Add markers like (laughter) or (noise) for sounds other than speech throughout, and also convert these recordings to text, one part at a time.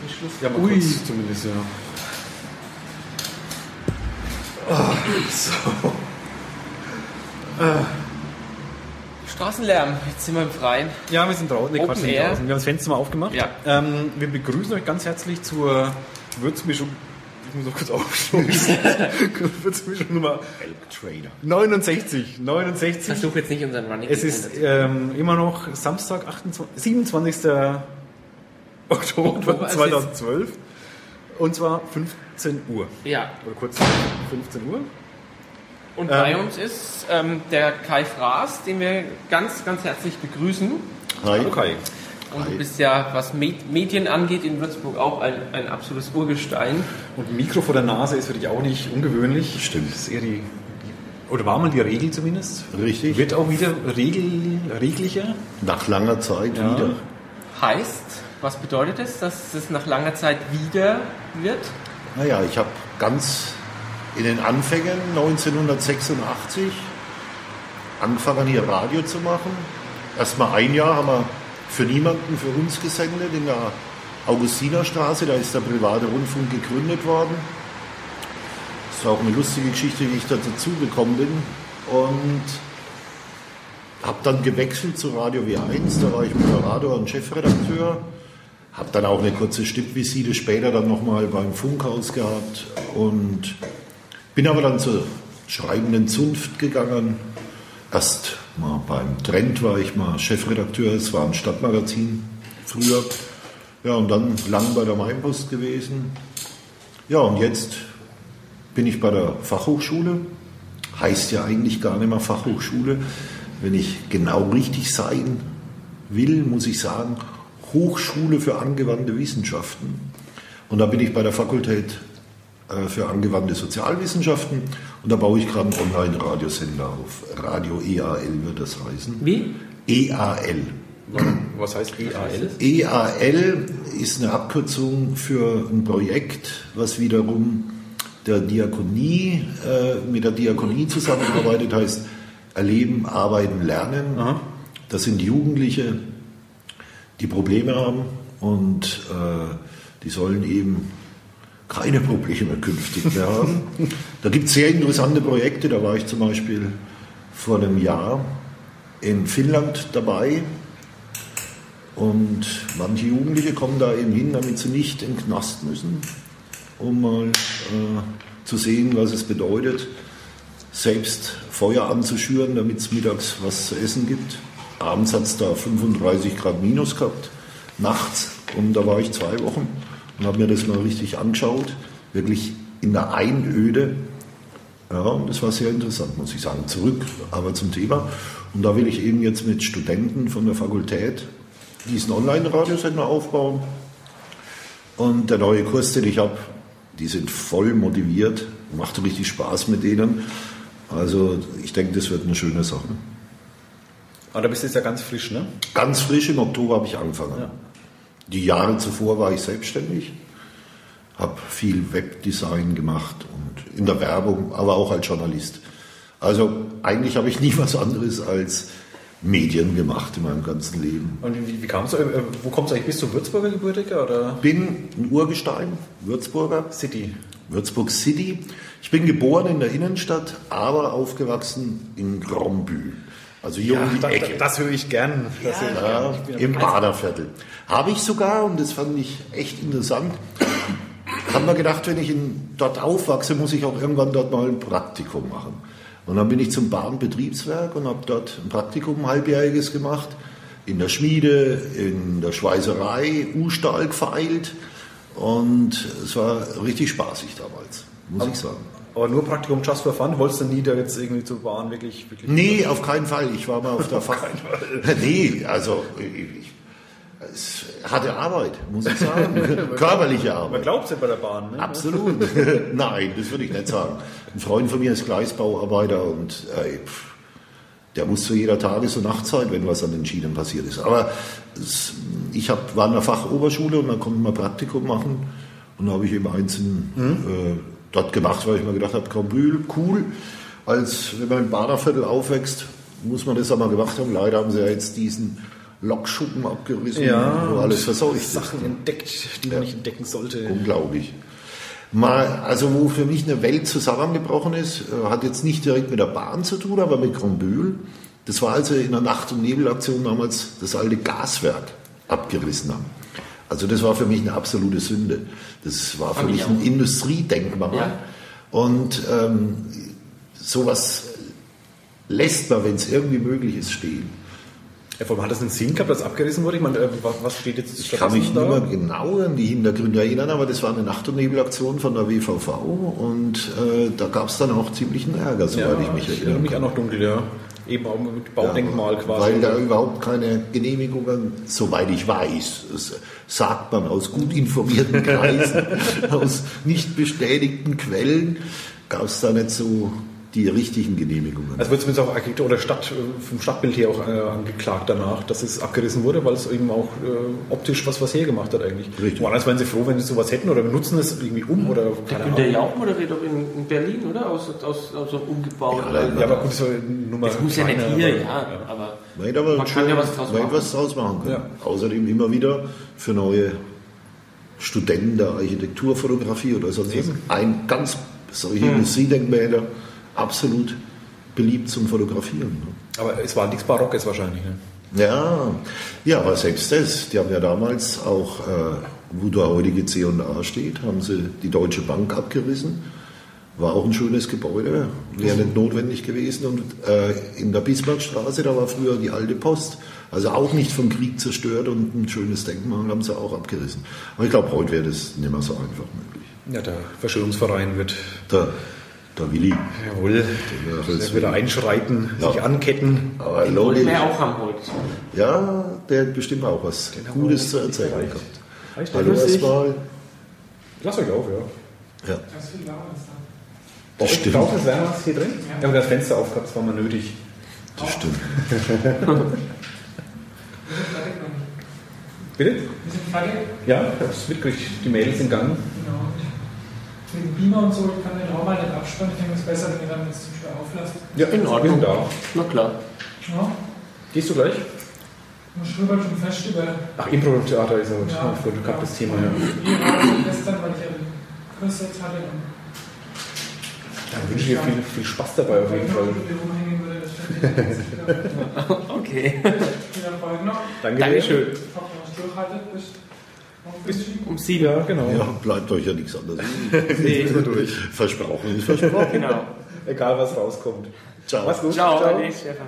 Frischluft. Ja, mal Ui. kurz zumindest, ja. Ah, so. Straßenlärm, jetzt sind wir im Freien. Ja, wir sind draußen. Nee, Open Quatsch, nicht Air. draußen. Wir haben das Fenster mal aufgemacht. Ja. Ähm, wir begrüßen euch ganz herzlich zur Würzmischung. Ich muss noch kurz aufstoßen. (laughs) Würzmischung Nummer Elk Trader. 69. 69. Versuch jetzt nicht unseren Running Es ist ähm, immer noch Samstag, 28, 27. Oktober, Oktober, es ist- 2012. Und zwar 15 Uhr. Ja, Oder kurz 15 Uhr. und Ähm. bei uns ist ähm, der Kai Fraß, den wir ganz, ganz herzlich begrüßen. Hi. Okay. Und du bist ja, was Med- Medien angeht, in Würzburg auch ein, ein absolutes Urgestein. Und ein Mikro vor der Nase ist für dich auch nicht ungewöhnlich. Stimmt. Das ist eher die, die oder war mal die Regel zumindest. Richtig. Wird auch wieder regel, reglicher. Nach langer Zeit Ja. wieder. Heißt, was bedeutet es, dass es nach langer Zeit wieder wird? Naja, ich habe ganz in den Anfängen 1986 angefangen hier Radio zu machen. Erstmal ein Jahr haben wir für niemanden für uns gesendet in der Augustinerstraße. Da ist der private Rundfunk gegründet worden. Das ist auch eine lustige Geschichte, wie ich da dazu gekommen bin. Und habe dann gewechselt zu Radio W1. Da war ich Moderator und Chefredakteur. Habe dann auch eine kurze Stippvisite später dann nochmal beim Funkhaus gehabt und bin aber dann zur schreibenden Zunft gegangen. Erst mal beim Trend war ich mal Chefredakteur, es war ein Stadtmagazin früher. Ja, und dann lang bei der Mainpost gewesen. Ja, und jetzt bin ich bei der Fachhochschule. Heißt ja eigentlich gar nicht mehr Fachhochschule. Wenn ich genau richtig sein will, muss ich sagen, Hochschule für angewandte Wissenschaften. Und da bin ich bei der Fakultät äh, für angewandte Sozialwissenschaften und da baue ich gerade einen Online-Radiosender auf. Radio EAL wird das heißen. Wie? EAL. Was heißt EAL? EAL ist eine Abkürzung für ein Projekt, was wiederum der Diakonie, äh, mit der Diakonie zusammenarbeitet, heißt Erleben, Arbeiten, Lernen. Aha. Das sind Jugendliche, die Probleme haben und äh, die sollen eben keine Probleme künftig mehr haben. (laughs) Da gibt es sehr interessante Projekte, da war ich zum Beispiel vor einem Jahr in Finnland dabei und manche Jugendliche kommen da eben hin, damit sie nicht in den Knast müssen, um mal äh, zu sehen, was es bedeutet, selbst Feuer anzuschüren, damit es mittags was zu essen gibt. Abends hat es da 35 Grad minus gehabt, nachts. Und da war ich zwei Wochen und habe mir das mal richtig angeschaut. Wirklich in der Einöde. Ja, und das war sehr interessant, muss ich sagen. Zurück aber zum Thema. Und da will ich eben jetzt mit Studenten von der Fakultät diesen Online-Radiosender aufbauen. Und der neue Kurs, den ich habe, die sind voll motiviert, macht richtig Spaß mit denen. Also ich denke, das wird eine schöne Sache. Aber da bist du jetzt ja ganz frisch, ne? Ganz frisch im Oktober habe ich angefangen. Ja. Die Jahre zuvor war ich selbstständig, habe viel Webdesign gemacht und in der Werbung, aber auch als Journalist. Also eigentlich habe ich nie (laughs) was anderes als Medien gemacht in meinem ganzen Leben. Und wie, wie kamst du, äh, wo kommst du eigentlich? Bist du Würzburger Gebürtiger oder Bin ein Urgestein, Würzburger, City? Würzburg City. Ich bin geboren in der Innenstadt, aber aufgewachsen in Grombü. Also hier um die da, Ecke. das höre ich gern. Ja, gern. Ich im Baderviertel. Habe ich sogar, und das fand ich echt interessant, haben wir gedacht, wenn ich in, dort aufwachse, muss ich auch irgendwann dort mal ein Praktikum machen. Und dann bin ich zum Bahnbetriebswerk und habe dort ein Praktikum, ein halbjähriges gemacht, in der Schmiede, in der Schweißerei, U-Stahl gefeilt. Und es war richtig spaßig damals, muss ich sagen. Aber nur Praktikum just for fun? Wolltest du nie da jetzt irgendwie zur Bahn wirklich... wirklich Nee, auf keinen Fall. Ich war mal auf (laughs) der Fach. (laughs) Nee, also ich, es hatte Arbeit, muss ich sagen. (laughs) Körperliche Man Arbeit. glaubt ja bei der Bahn, ne? Absolut. Nein, das würde ich nicht sagen. Ein Freund von mir ist Gleisbauarbeiter und ey, pff, der muss zu jeder Tages- und Nachtzeit, wenn was an den Schienen passiert ist. Aber es, ich hab, war in der Fachoberschule und dann konnte man Praktikum machen und da habe ich eben einzeln äh, dort gemacht, weil ich mir gedacht habe, Kambül, cool. Als wenn man im Baderviertel aufwächst, muss man das einmal gemacht haben. Leider haben sie ja jetzt diesen Lokschuppen abgerissen, Ja, wo alles verseucht ist. Sachen entdeckt, die man nicht entdecken sollte. Unglaublich. Mal, also wo für mich eine Welt zusammengebrochen ist, äh, hat jetzt nicht direkt mit der Bahn zu tun, aber mit Grombühl. Das war also in der Nacht- und Nebelaktion damals das alte Gaswerk abgerissen haben. Also das war für mich eine absolute Sünde. Das war für ich mich ein. Industriedenkmal. Ja. Und ähm, sowas lässt man, wenn es irgendwie möglich ist, stehen. Ja, vor allem hat das einen Sinn gehabt, dass abgerissen wurde? Ich meine, äh, was, was steht jetzt Ich kann mich nicht stattdessen mehr genau an die Hintergründe erinnern, aber das war eine Nacht- und Nebelaktion von der WVV und äh, da gab es dann auch ziemlichen Ärger, Ja, soweit ich mich ich erinnere erinnere. mich auch noch dunkel, ja. Eben auch mit Baudenkmal Ja, quasi. Weil da überhaupt keine Genehmigungen, soweit ich weiß, sagt man aus gut informierten (laughs) Kreisen, aus nicht bestätigten Quellen, gab es da nicht so die richtigen Genehmigungen. Also wird zumindest auch Architektur oder Stadt, äh, vom Stadtbild her auch äh, angeklagt danach, dass es abgerissen wurde, weil es eben auch äh, optisch was, was hergemacht hat eigentlich. Richtig. Woanders wären sie froh, wenn sie sowas hätten oder benutzen es irgendwie um oder Der keine Ahnung. Jauch moderiert doch in, in Berlin, oder? Aus, aus, aus so umgebaut. Ja, Ja, aber gut, das nur mal das muss ja nicht hier, aber- ja, aber Man hätte aber man schön- kann ja was draus machen. was draus machen können. Ja. Außerdem immer wieder für neue Studenten der Architekturfotografie oder sonst was. Ein ganz solche Hm. Industriedenkmäler absolut beliebt zum Fotografieren. ne? Aber es war nichts Barockes wahrscheinlich. Ne? Ja, ja, aber selbst das, die haben ja damals auch, äh, wo der heutige C&A steht, haben sie die Deutsche Bank abgerissen. War auch ein schönes Gebäude, wäre nicht notwendig gewesen. Und äh, in der Bismarckstraße, da war früher die alte Post, also auch nicht vom Krieg zerstört und ein schönes Denkmal haben sie auch abgerissen. Aber ich glaube, heute wäre das nicht mehr so einfach möglich. Ja, der Verschwörungsverein wird Der, der Willi, jawohl wird der wieder einschreiten, sich Ja. anketten. aber Den logisch, wir ja auch haben heute. ja, der hat bestimmt auch was haben Gutes wir zu erzählen gehabt. Reicht Hallo das? erstmal. Lass euch auf, ja. Ja, Ganz viel Lava ist da. Bei euch Stimmt. ist wärmer als hier drin? Ja, aber das Fenster aufgehabt, das war mal nötig. das stimmt. Wir. (laughs) Bitte? Wir sind fertig. Ja, ich hab's mitgekriegt. Die Mädels in Gang. Genau. Mit dem Beamer und so, kann den Halt nicht abspannen. Ich denke, es ist besser, wenn ihr dann jetzt zum Beispiel auflasst. Ja, In Ordnung. Da. Na klar. Ja. Gehst du gleich? Schnuppert schon fest über. Ach, Impro-Theater ist ja heute Ja. vorhin gehabt, das Thema. Ja. Die Raum gestern, weil ich ja den Kurs jetzt hatte. Und Dann wünsche ich dir viel, viel Spaß dabei auf jeden ich Fall. ich (laughs) Okay. Danke Dankeschön. Ich hoffe, dass durchhaltet bis. Bis Um sieben. Ja, genau. Ja, bleibt euch ja nichts anderes. (laughs) Nee. durch. Versprochen ist versprochen. Genau. Egal, was rauskommt. Ciao. Mach's gut. Ciao, Ade, Stefan.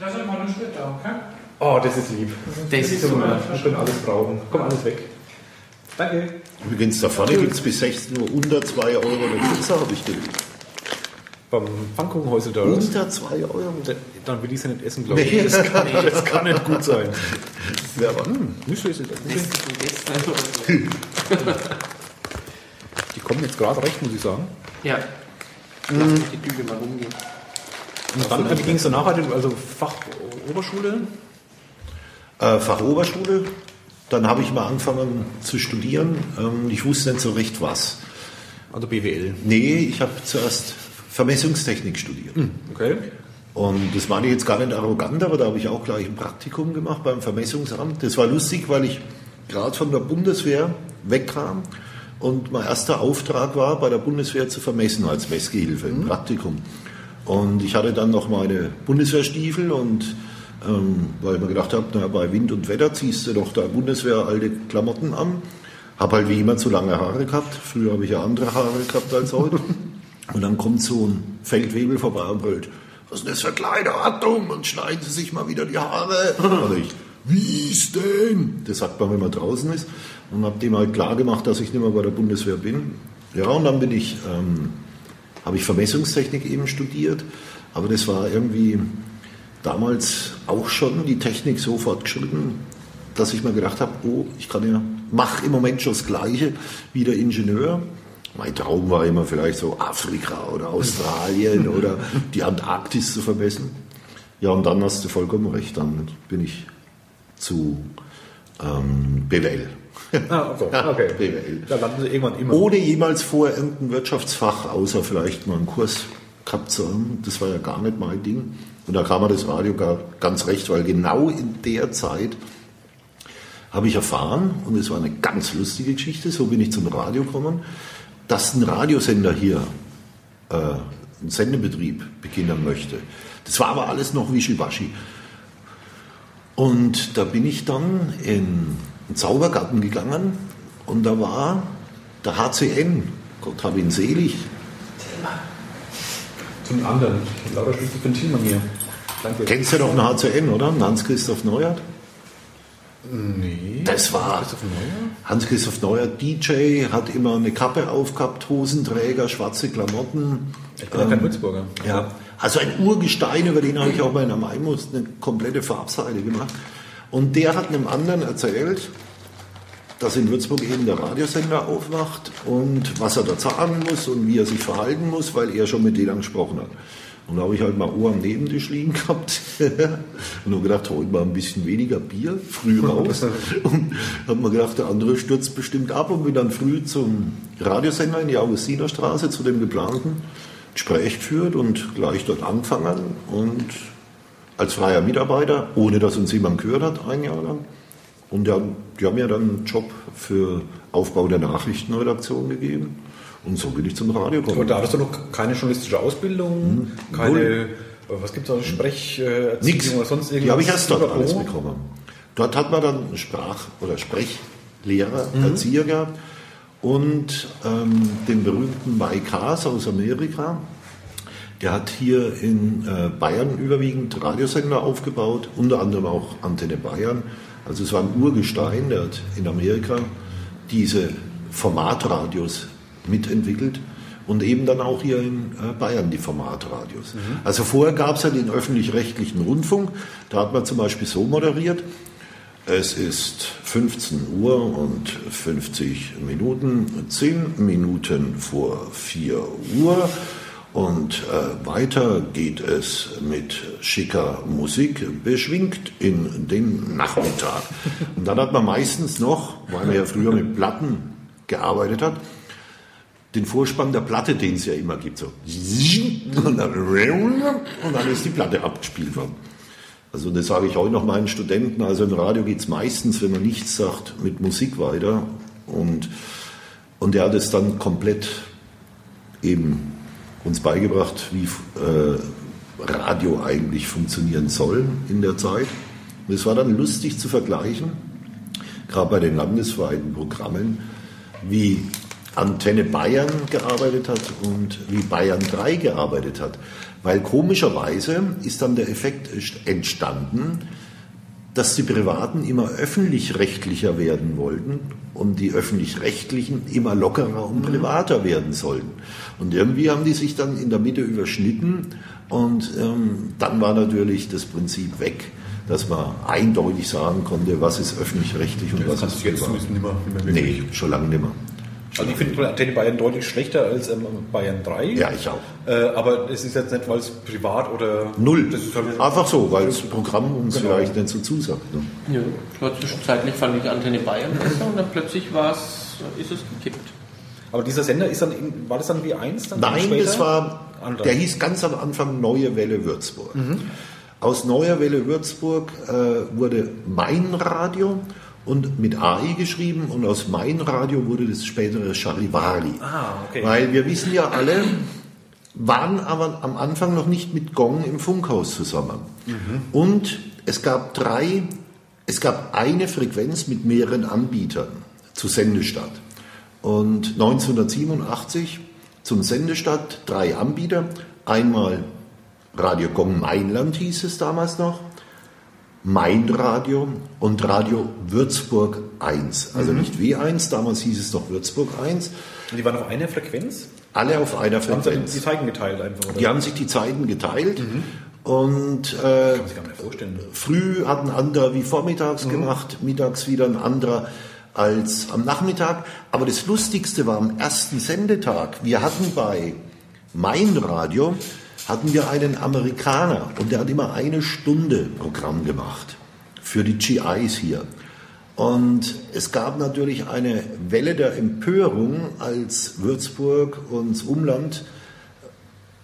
Lass euch mal einen Schritt da, okay? Oh, das ist lieb. Das ist Super. Wir können alles brauchen. Komm, alles weg. Danke. Übrigens, da vorne gibt es bis 16 Uhr unter 2 Euro eine Pizza, habe ich gelesen. Beim Pfannkuchenhäusel da. oder? Unter 2 Euro? Dann will ich sie nicht essen, glaube ich. Nee, das kann Das kann nicht gut sein. Wer war Nicht schlecht. Das ist von gestern oder so. Die kommen jetzt gerade recht, muss ich sagen. Ja. Lass mich die Düge mal rumgehen. Und dann wie ging es danach? Also Fach Oberschule? äh, Fachoberschule. Dann habe ich mal angefangen zu studieren. Ähm, ich wusste nicht so recht was. Also BWL. Nee, ich habe zuerst Vermessungstechnik studiert. Okay. Und das meine ich jetzt gar nicht arrogant, aber da habe ich auch gleich ein Praktikum gemacht beim Vermessungsamt. Das war lustig, weil ich gerade von der Bundeswehr wegkam und mein erster Auftrag war, bei der Bundeswehr zu vermessen als Messgehilfe im Praktikum. Und ich hatte dann noch meine Bundeswehrstiefel und ähm, weil ich mir gedacht habe, na, bei Wind und Wetter ziehst du doch da Bundeswehr alte Klamotten an. Habe halt wie immer zu lange Haare gehabt. Früher habe ich ja andere Haare gehabt als heute. (laughs) Und dann kommt so ein Feldwebel vorbei und brüllt, was ist denn das für kleine Achtung und schneiden Sie sich mal wieder die Haare. (laughs) Und ich, wie ist denn? Das sagt man, wenn man draußen ist. Und habe dem halt klar gemacht, dass ich nicht mehr bei der Bundeswehr bin. Ja, und dann bin ich, ähm, habe ich Vermessungstechnik eben studiert. Aber das war irgendwie damals auch schon die Technik so fortgeschritten, dass ich mir gedacht habe, oh, ich kann ja, mache im Moment schon das Gleiche wie der Ingenieur. Mein Traum war immer vielleicht so Afrika oder Australien (laughs) oder die Antarktis zu vermessen. Ja, und dann hast du vollkommen recht, dann bin ich zu ähm, BWL. Ah, okay. (laughs) okay. BWL. Da landen sie irgendwann immer. Ohne jemals vorher irgendein Wirtschaftsfach, außer vielleicht mal einen Kurs gehabt zu haben. Das war ja gar nicht mein Ding. Und da kam mir das Radio gar, ganz recht, weil genau in der Zeit habe ich erfahren, und es war eine ganz lustige Geschichte, so bin ich zum Radio gekommen, dass ein Radiosender hier äh, einen Sendebetrieb beginnen möchte. Das war aber alles noch wischiwaschi. Und da bin ich dann in den Zaubergarten gegangen und da war der HCN, Gott hab ihn selig. Zum anderen. Lauter Schlüssel von Thielmann hier. Danke. Kennst du doch einen HCN, oder? Hans-Christoph Neuert? Nee. Das war Christoph Neuer? Hans-Christoph Neuert, DJ, hat immer eine Kappe aufgehabt, Hosenträger, schwarze Klamotten. Ich bin ja kein Würzburger. Ja, also ein Urgestein, über den habe ich auch bei einer Maimus eine komplette Farbseite gemacht. Und der hat einem anderen erzählt, dass in Würzburg eben der Radiosender aufwacht und was er da zahlen muss und wie er sich verhalten muss, weil er schon mit denen gesprochen hat. Und da habe ich halt mal Ohr am Nebentisch liegen gehabt (laughs) und habe gedacht, heute mal ein bisschen weniger Bier, früh raus. (laughs) Und habe mir gedacht, der andere stürzt bestimmt ab und bin dann früh zum Radiosender in die Augustinerstraße zu dem geplanten Gespräch geführt und gleich dort angefangen und als freier Mitarbeiter, ohne dass uns jemand gehört hat, ein Jahr lang. Und die haben, die haben mir dann einen Job für Aufbau der Nachrichtenredaktion gegeben. Und so bin ich zum Radio Aber gekommen. da hattest du noch keine journalistische Ausbildung, keine, äh, was gibt es da, Sprech, äh, oder sonst irgendwas? Die habe ich erst dort alles bekommen. Dort hat man dann einen Sprach- oder Sprechlehrer, Mhm. Erzieher gehabt und ähm, den berühmten Mike Haas aus Amerika. Der hat hier in äh, Bayern überwiegend Radiosender aufgebaut, unter anderem auch Antenne Bayern. Also es war ein Urgestein, der hat in Amerika diese Formatradios mitentwickelt und eben dann auch hier in äh, Bayern die Formatradios. Also vorher gab es ja den öffentlich-rechtlichen Rundfunk, da hat man zum Beispiel so moderiert, es ist 15 Uhr und 50 Minuten, 10 Minuten vor 4 Uhr. Und äh, weiter geht es mit schicker Musik, beschwingt in den Nachmittag. Und dann hat man meistens noch, weil man ja früher mit Platten gearbeitet hat, den Vorspann der Platte, den es ja immer gibt, so. (laughs) Und dann, ist die Platte abgespielt worden. Also das sage ich heute noch meinen Studenten. Also im Radio geht es meistens, wenn man nichts sagt, mit Musik weiter. Und, und er hat es dann komplett eben uns beigebracht, wie äh, Radio eigentlich funktionieren soll in der Zeit. Und es war dann lustig zu vergleichen, gerade bei den landesweiten Programmen, wie Antenne Bayern gearbeitet hat und wie Bayern 3 gearbeitet hat. Weil komischerweise ist dann der Effekt entstanden, dass die Privaten immer öffentlich-rechtlicher werden wollten und die öffentlich-rechtlichen immer lockerer und privater werden sollten. Und irgendwie haben die sich dann in der Mitte überschnitten und ähm, dann war natürlich das Prinzip weg, dass man eindeutig sagen konnte, was ist öffentlich-rechtlich und Das was ist jetzt privat. zumindest nicht mehr, nicht mehr. Nee, schon lange nicht mehr. Also ich finde Antenne Bayern deutlich schlechter als ähm, Bayern 3. Ja, ich auch. Äh, aber es ist jetzt nicht, weil es privat oder... Null. Das ist halt Einfach so, weil das Programm uns Genau. vielleicht nicht so zusagt. Ne? Ja, war zwischenzeitlich fand ich Antenne Bayern besser und dann plötzlich war's, ist es gekippt. aber dieser Sender ist dann, in- war das dann wie eins? Dann Nein, das war, Anders. der hieß ganz am Anfang Neue Welle Würzburg. Aus Neue Welle Würzburg äh, wurde Mein Radio und mit AI geschrieben und aus Mein Radio wurde das spätere Charivari. Ah, okay. Weil wir wissen ja alle, waren aber am Anfang noch nicht mit Gong im Funkhaus zusammen. Und es gab drei, es gab eine Frequenz mit mehreren Anbietern zu Sendestadt. Und 1987 zum Sendestadt drei Anbieter. Einmal Radio Gong Mainland hieß es damals noch, Mein Radio und Radio Würzburg 1. Also nicht W1, damals hieß es noch Würzburg 1. Und die waren auf einer Frequenz? Alle auf einer Haben sie die Frequenz. Zeiten geteilt einfach? Oder? Die haben sich die Zeiten geteilt und äh, Kann man sich gar nicht vorstellen. früh hat ein anderer wie vormittags gemacht, mittags wieder ein anderer als am Nachmittag. Aber das Lustigste war am ersten Sendetag. Wir hatten bei Mein Radio hatten wir einen Amerikaner und der hat immer eine Stunde Programm gemacht für die GIs hier. Und es gab natürlich eine Welle der Empörung, als Würzburg und das Umland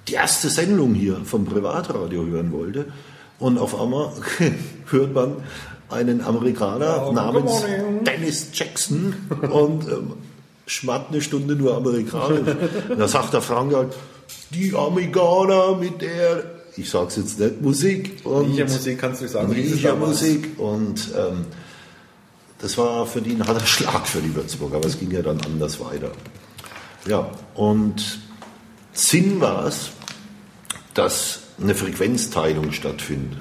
die erste Sendung hier vom Privatradio hören wollte. Und auf einmal (laughs) hört man einen Amerikaner Oh, namens. Dennis Jackson und ähm, schmatt eine Stunde nur Amerikanisch. Und (laughs) da sagt der Frank halt, die Amerikaner mit der, ich sag's jetzt nicht, Musik. Und Musik kannst du sagen. Musik und ähm, das war für die ein harter (laughs) Schlag für die Würzburger, aber es ging ja dann anders weiter. Ja, und Sinn war es, dass eine Frequenzteilung stattfindet.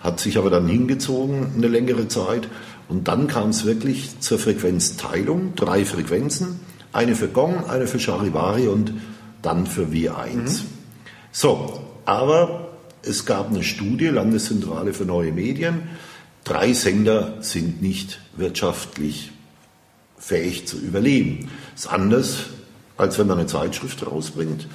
Hat sich aber dann hingezogen eine längere Zeit und dann kam es wirklich zur Frequenzteilung, drei Frequenzen, eine für Gong, eine für Charivari und dann für W1. So, aber es gab eine Studie, Landeszentrale für neue Medien, drei Sender sind nicht wirtschaftlich fähig zu überleben. Das ist anders, als wenn man eine Zeitschrift rausbringt.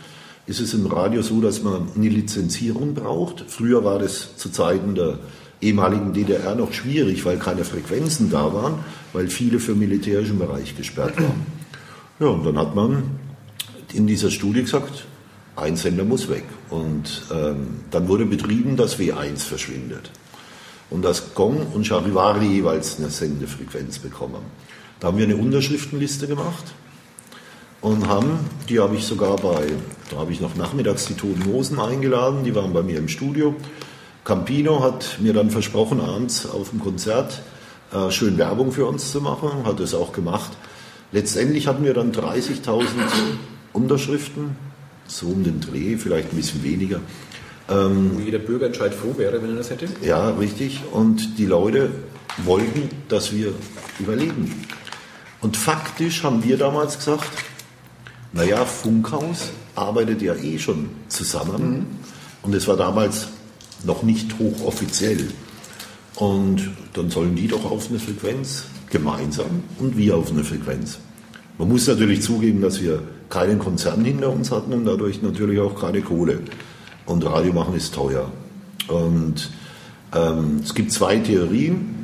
Ist es im Radio so, dass man eine Lizenzierung braucht? Früher war das zu Zeiten der ehemaligen DDR noch schwierig, weil keine Frequenzen da waren, weil viele für den militärischen Bereich gesperrt waren. Ja, und dann hat man in dieser Studie gesagt, ein Sender muss weg. Und ähm, dann wurde betrieben, dass W1 verschwindet und dass Gong und Charivari jeweils eine Sendefrequenz bekommen. Da haben wir eine Unterschriftenliste gemacht und haben, die habe ich sogar bei, da habe ich noch nachmittags die Toten Hosen eingeladen, die waren bei mir im Studio. Campino hat mir dann versprochen, abends auf dem Konzert äh, schön Werbung für uns zu machen, hat es auch gemacht. Letztendlich hatten wir dann 30.000 Unterschriften, so um den Dreh, vielleicht ein bisschen weniger. Wo jeder Bürgerentscheid froh wäre, wenn er das hätte. Ja, richtig. Und die Leute wollten, dass wir überleben. Und faktisch haben wir damals gesagt, naja, Funkhaus arbeitet ja eh schon zusammen. Und es war damals noch nicht hochoffiziell. Und dann sollen die doch auf eine Frequenz gemeinsam und wir auf eine Frequenz. Man muss natürlich zugeben, dass wir keinen Konzern hinter uns hatten und dadurch natürlich auch keine Kohle. Und Radio machen ist teuer. Und ähm, es gibt zwei Theorien.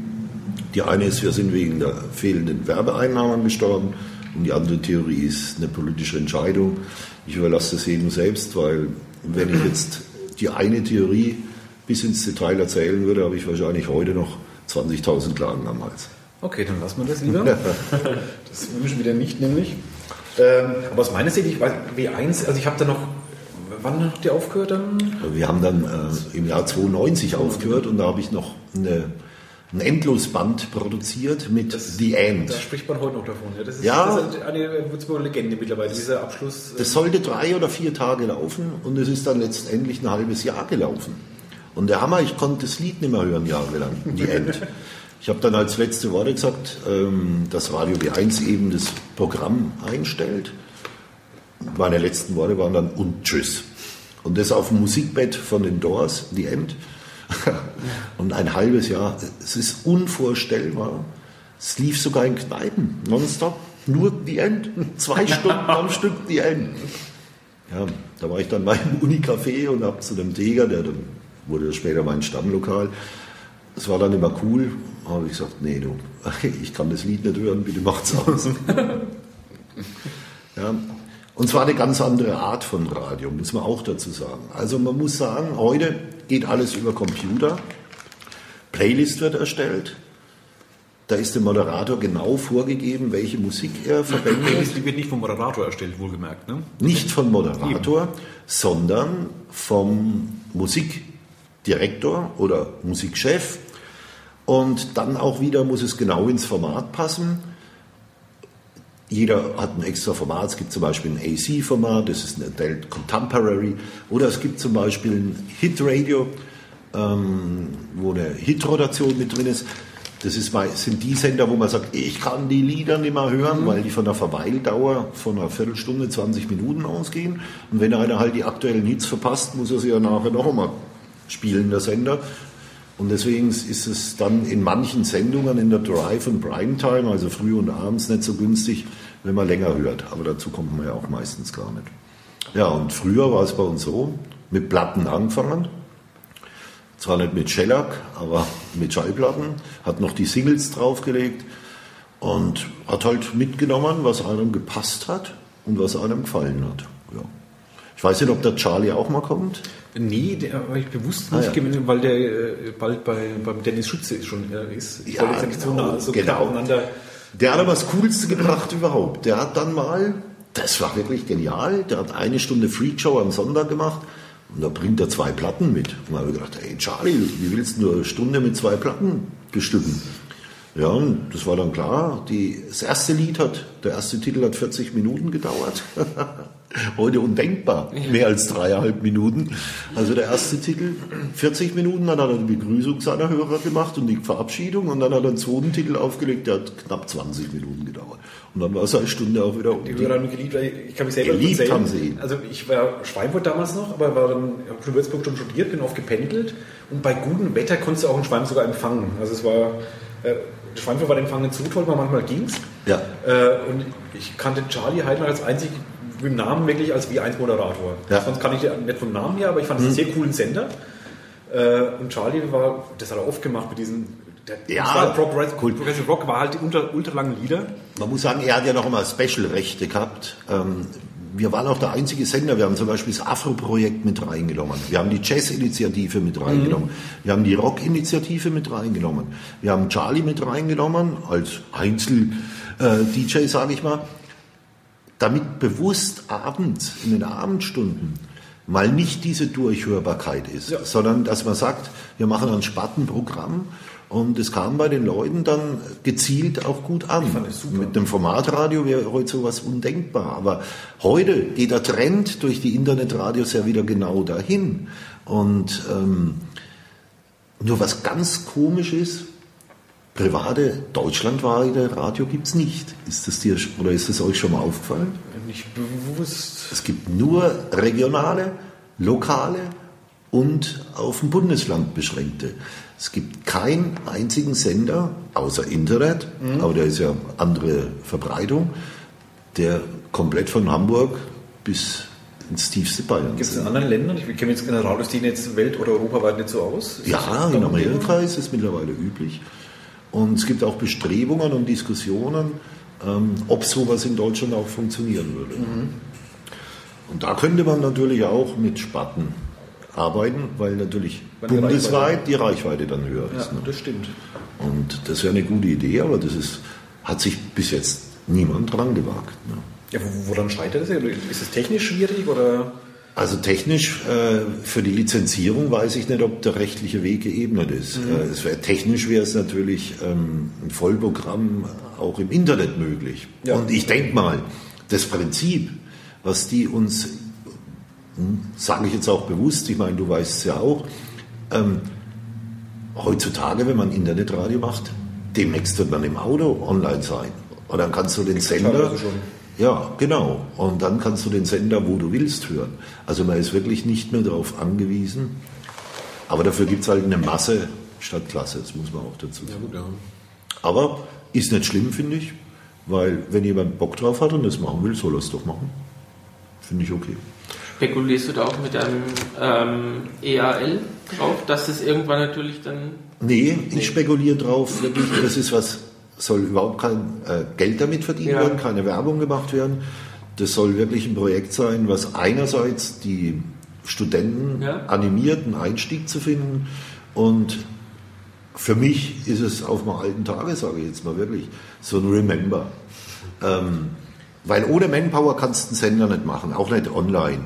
Die eine ist, wir sind wegen der fehlenden Werbeeinnahmen gestorben. Und die andere Theorie ist eine politische Entscheidung. Ich überlasse das jedem selbst, weil wenn ich jetzt die eine Theorie bis ins Detail erzählen würde, habe ich wahrscheinlich heute noch 20.000 Klagen am Hals. Okay, dann lassen wir das lieber. (laughs) das wünschen wir dir nicht, nämlich. Ähm, aber aus meiner Sicht, ich weiß, W1, also ich habe da noch, wann habt ihr aufgehört dann? Wir haben dann äh, im Jahr 92 aufgehört und da habe ich noch eine, ein Endlosband produziert mit The End. Da spricht man heute noch davon. Ja, das ist, Ja. das ist eine Würzburger Legende mittlerweile, dieser Abschluss. äh, Das sollte drei oder vier Tage laufen und es ist dann letztendlich ein halbes Jahr gelaufen. Und der Hammer, ich konnte das Lied nicht mehr hören jahrelang, die End. (laughs) Ich habe dann als letzte Worte gesagt, ähm, dass Radio B1 eben das Programm einstellt. Meine letzten Worte waren dann und tschüss. Und das auf dem Musikbett von den Doors, die End. (laughs) Und ein halbes Jahr, es ist unvorstellbar. Es lief sogar in Kneipen, nonstop, nur die End. Zwei (laughs) Stunden am Stück die End. Ja, da war ich dann mal im Unicafé und habe zu dem Teger, der dann wurde später mein Stammlokal, das war dann immer cool, habe ich gesagt, nee du, (laughs) ich kann das Lied nicht hören, bitte macht's aus. (laughs) ja, und zwar eine ganz andere Art von Radio, muss man auch dazu sagen. Also man muss sagen, heute geht alles über Computer, Playlist wird erstellt, da ist dem Moderator genau vorgegeben, welche Musik er verwendet. Die wird nicht vom Moderator erstellt, wohlgemerkt. Ne? Nicht vom Moderator, sondern vom Musikdirektor oder Musikchef. Und dann auch wieder muss es genau ins Format passen. Jeder hat ein extra Format. Es gibt zum Beispiel ein AC-Format, das ist ein Adult Contemporary. Oder es gibt zum Beispiel ein Hit-Radio, ähm, wo eine Hit-Rotation mit drin ist. Das ist, sind die Sender, wo man sagt, ich kann die Lieder nicht mehr hören, weil die von der Verweildauer von einer Viertelstunde, 20 Minuten ausgehen. Und wenn einer halt die aktuellen Hits verpasst, muss er sie ja nachher noch einmal spielen, der Sender. Und deswegen ist es dann in manchen Sendungen in der Drive- und Primetime, also früh und abends, nicht so günstig, wenn man länger hört. Aber dazu kommt man ja auch meistens gar nicht. Ja, und früher war es bei uns so, mit Platten angefangen. Zwar nicht mit Shellac, aber (laughs) mit Schallplatten. Hat noch die Singles draufgelegt und hat halt mitgenommen, was einem gepasst hat und was einem gefallen hat. Ja. Ich weiß nicht, ob der Charlie auch mal kommt. Nee, der habe ich bewusst Ah, nicht ja. gewinnen, weil der äh, bald bei, beim Dennis Schütze ist schon äh, ist. Ich Ja, nicht so genau, nah so genau. Der hat aber das Coolste gebracht überhaupt. Der hat dann mal, das war wirklich genial, der hat eine Stunde Freakshow am Sonntag gemacht und da bringt er zwei Platten mit. Und da habe ich gedacht, hey Charlie, wie willst du eine Stunde mit zwei Platten bestücken? Ja, und das war dann klar. Die, das erste Lied hat, der erste Titel hat 40 Minuten gedauert. (laughs) Heute undenkbar. Mehr als dreieinhalb Minuten. Also der erste Titel 40 Minuten, dann hat er die Begrüßung seiner Hörer gemacht und die Verabschiedung und dann hat er einen zweiten Titel aufgelegt, der hat knapp 20 Minuten gedauert. Und dann war es eine Stunde auch wieder um. Die Hörer haben geliebt, weil ich kann mich selber Geliebt erzählen. haben sie ihn. Also ich war Schweinfurt damals noch, aber war dann habe in Würzburg schon studiert, bin oft gependelt und bei gutem Wetter konntest du auch in Schweinfurt sogar empfangen. Also es war äh, Schweinfurt nicht so toll, aber manchmal ging's. Ja. Äh, und ich kannte Charlie Heidner als einzig mit dem Namen wirklich als W1-Moderator. Ja. Sonst kann ich den nicht vom Namen her, aber ich fand es einen sehr coolen Sender. Äh, und Charlie war, das hat er oft gemacht mit diesen. Der, Ja, Progressive, cool. Rock war halt die ultra, ultra langen Lieder. Man muss sagen, er hat ja noch einmal Special-Rechte gehabt. Ähm, wir waren auch der einzige Sender. Wir haben zum Beispiel das Afro-Projekt mit reingenommen. Wir haben die Jazz-Initiative mit reingenommen. Wir haben die Rock-Initiative mit reingenommen. Wir haben Charlie mit reingenommen als Einzel-DJ, sage ich mal. Damit bewusst abends, in den Abendstunden, mal nicht diese Durchhörbarkeit ist, sondern dass man sagt, wir machen ein Spartenprogramm und es kam bei den Leuten dann gezielt auch gut an. Mit dem Formatradio wäre heute sowas undenkbar. Aber heute geht der Trend durch die Internetradios ja wieder genau dahin. Und ähm, nur was ganz komisch ist, private deutschlandweite Radio gibt's nicht. Ist das dir oder ist das euch schon mal aufgefallen? Nicht bewusst. Es gibt nur regionale, lokale und auf ein Bundesland beschränkte. Es gibt keinen einzigen Sender, außer Internet, aber der ist ja andere Verbreitung, der komplett von Hamburg bis ins tiefste Bayern Gibt es in anderen Ländern? Ich kenne jetzt Radioszene jetzt welt- oder europaweit nicht so aus. Ist Ja, in? Amerika ist es mittlerweile üblich. Und es gibt auch Bestrebungen und Diskussionen, ähm, ob sowas in Deutschland auch funktionieren würde. Und da könnte man natürlich auch mit Spatten arbeiten, weil natürlich Weil die bundesweit die Reichweite dann höher Ja, ist. Ne? das stimmt. Und das wäre eine gute Idee, aber das ist, hat sich bis jetzt niemand dran gewagt. Ne? Ja, wo- woran scheitert es? Ist es technisch schwierig oder? Also technisch äh, für die Lizenzierung weiß ich nicht, ob der rechtliche Weg geebnet ist. Äh, es wär, technisch wäre es natürlich ähm, ein Vollprogramm auch im Internet möglich. Ja. Und ich denke mal, das Prinzip, was die uns, sage ich jetzt auch bewusst, ich meine, du weißt es ja auch, ähm, heutzutage, wenn man Internetradio macht, demnächst wird man im Auto online sein. Und dann kannst du den Sender... teilweise schon. Ja, genau. Und dann kannst du den Sender, wo du willst, hören. Also man ist wirklich nicht mehr darauf angewiesen. Aber dafür gibt es halt eine Masse statt Klasse, das muss man auch dazu sagen. Aber ist nicht schlimm, finde ich, weil wenn jemand Bock drauf hat und das machen will, soll er es doch machen. Finde ich okay. Spekulierst du da auch mit einem ähm, EAL drauf, dass es irgendwann natürlich dann. Nee, ich spekuliere drauf, wirklich, das ist was, soll überhaupt kein äh, Geld damit verdient Ja. werden, keine Werbung gemacht werden. Das soll wirklich ein Projekt sein, was einerseits die Studenten Ja. animiert, einen Einstieg zu finden und für mich ist es auf meinem alten Tage, sage ich jetzt mal wirklich, so ein Remember. Ähm, weil ohne Manpower kannst du einen Sender nicht machen, auch nicht online.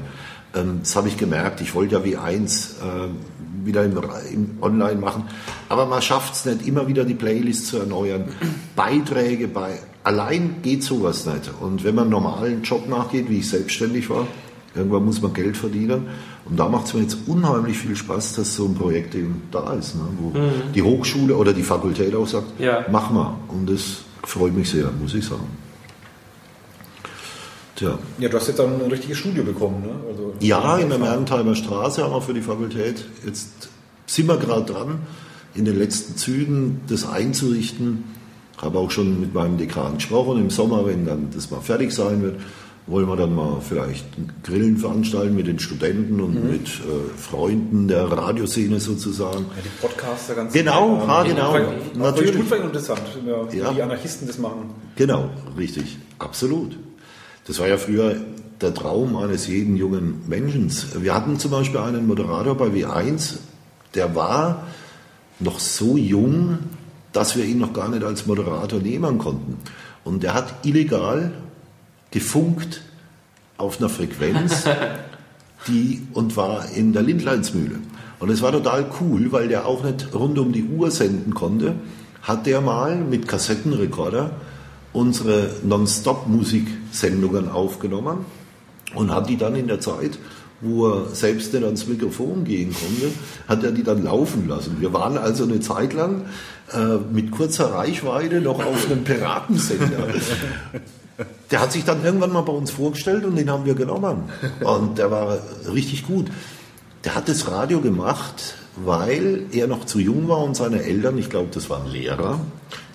Ähm, das habe ich gemerkt. Ich wollte ja wie eins ähm, wieder im, im Online machen. Aber man schafft es nicht, immer wieder die Playlist zu erneuern. Beiträge bei. Allein geht sowas nicht. Und wenn man einen normalen Job nachgeht, wie ich selbstständig war, irgendwann muss man Geld verdienen. Und da macht es mir jetzt unheimlich viel Spaß, dass so ein Projekt eben da ist, ne? wo die Hochschule oder die Fakultät auch sagt, Ja. mach mal. Und das freut mich sehr, muss ich sagen. Tja. Ja, du hast jetzt dann ein richtiges Studio bekommen, ne? Also, Ja, in der Mergentheimer Straße haben wir für die Fakultät. Jetzt sind wir gerade dran, in den letzten Zügen das einzurichten. Habe auch schon mit meinem Dekan gesprochen. Im Sommer, wenn dann das mal fertig sein wird, wollen wir dann mal vielleicht Grillen veranstalten mit den Studenten und mit äh, Freunden der Radioszene sozusagen. Ja, die Podcaster ganz Genau, ja, genau. Auch die Natürlich. Schulvereine interessant, ja, wie Ja. die Anarchisten das machen. Genau, richtig, absolut. Das war ja früher der Traum eines jeden jungen Menschen. Wir hatten zum Beispiel einen Moderator bei W1, der war noch so jung, dass wir ihn noch gar nicht als Moderator nehmen konnten. Und der hat illegal gefunkt auf einer Frequenz, (laughs) die und war in der Lindleinsmühle. Und es war total cool, weil der auch nicht rund um die Uhr senden konnte, hat der mal mit Kassettenrekorder unsere Non-Stop-Musiksendungen aufgenommen und hat die dann in der Zeit, wo er selbst nicht ans Mikrofon gehen konnte, hat er die dann laufen lassen. Wir waren also eine Zeit lang äh, mit kurzer Reichweite noch auf einem Piratensender. (laughs) Der hat sich dann irgendwann mal bei uns vorgestellt und den haben wir genommen. Und der war richtig gut. Der hat das Radio gemacht, weil er noch zu jung war und seine Eltern, ich glaube, das waren Lehrer,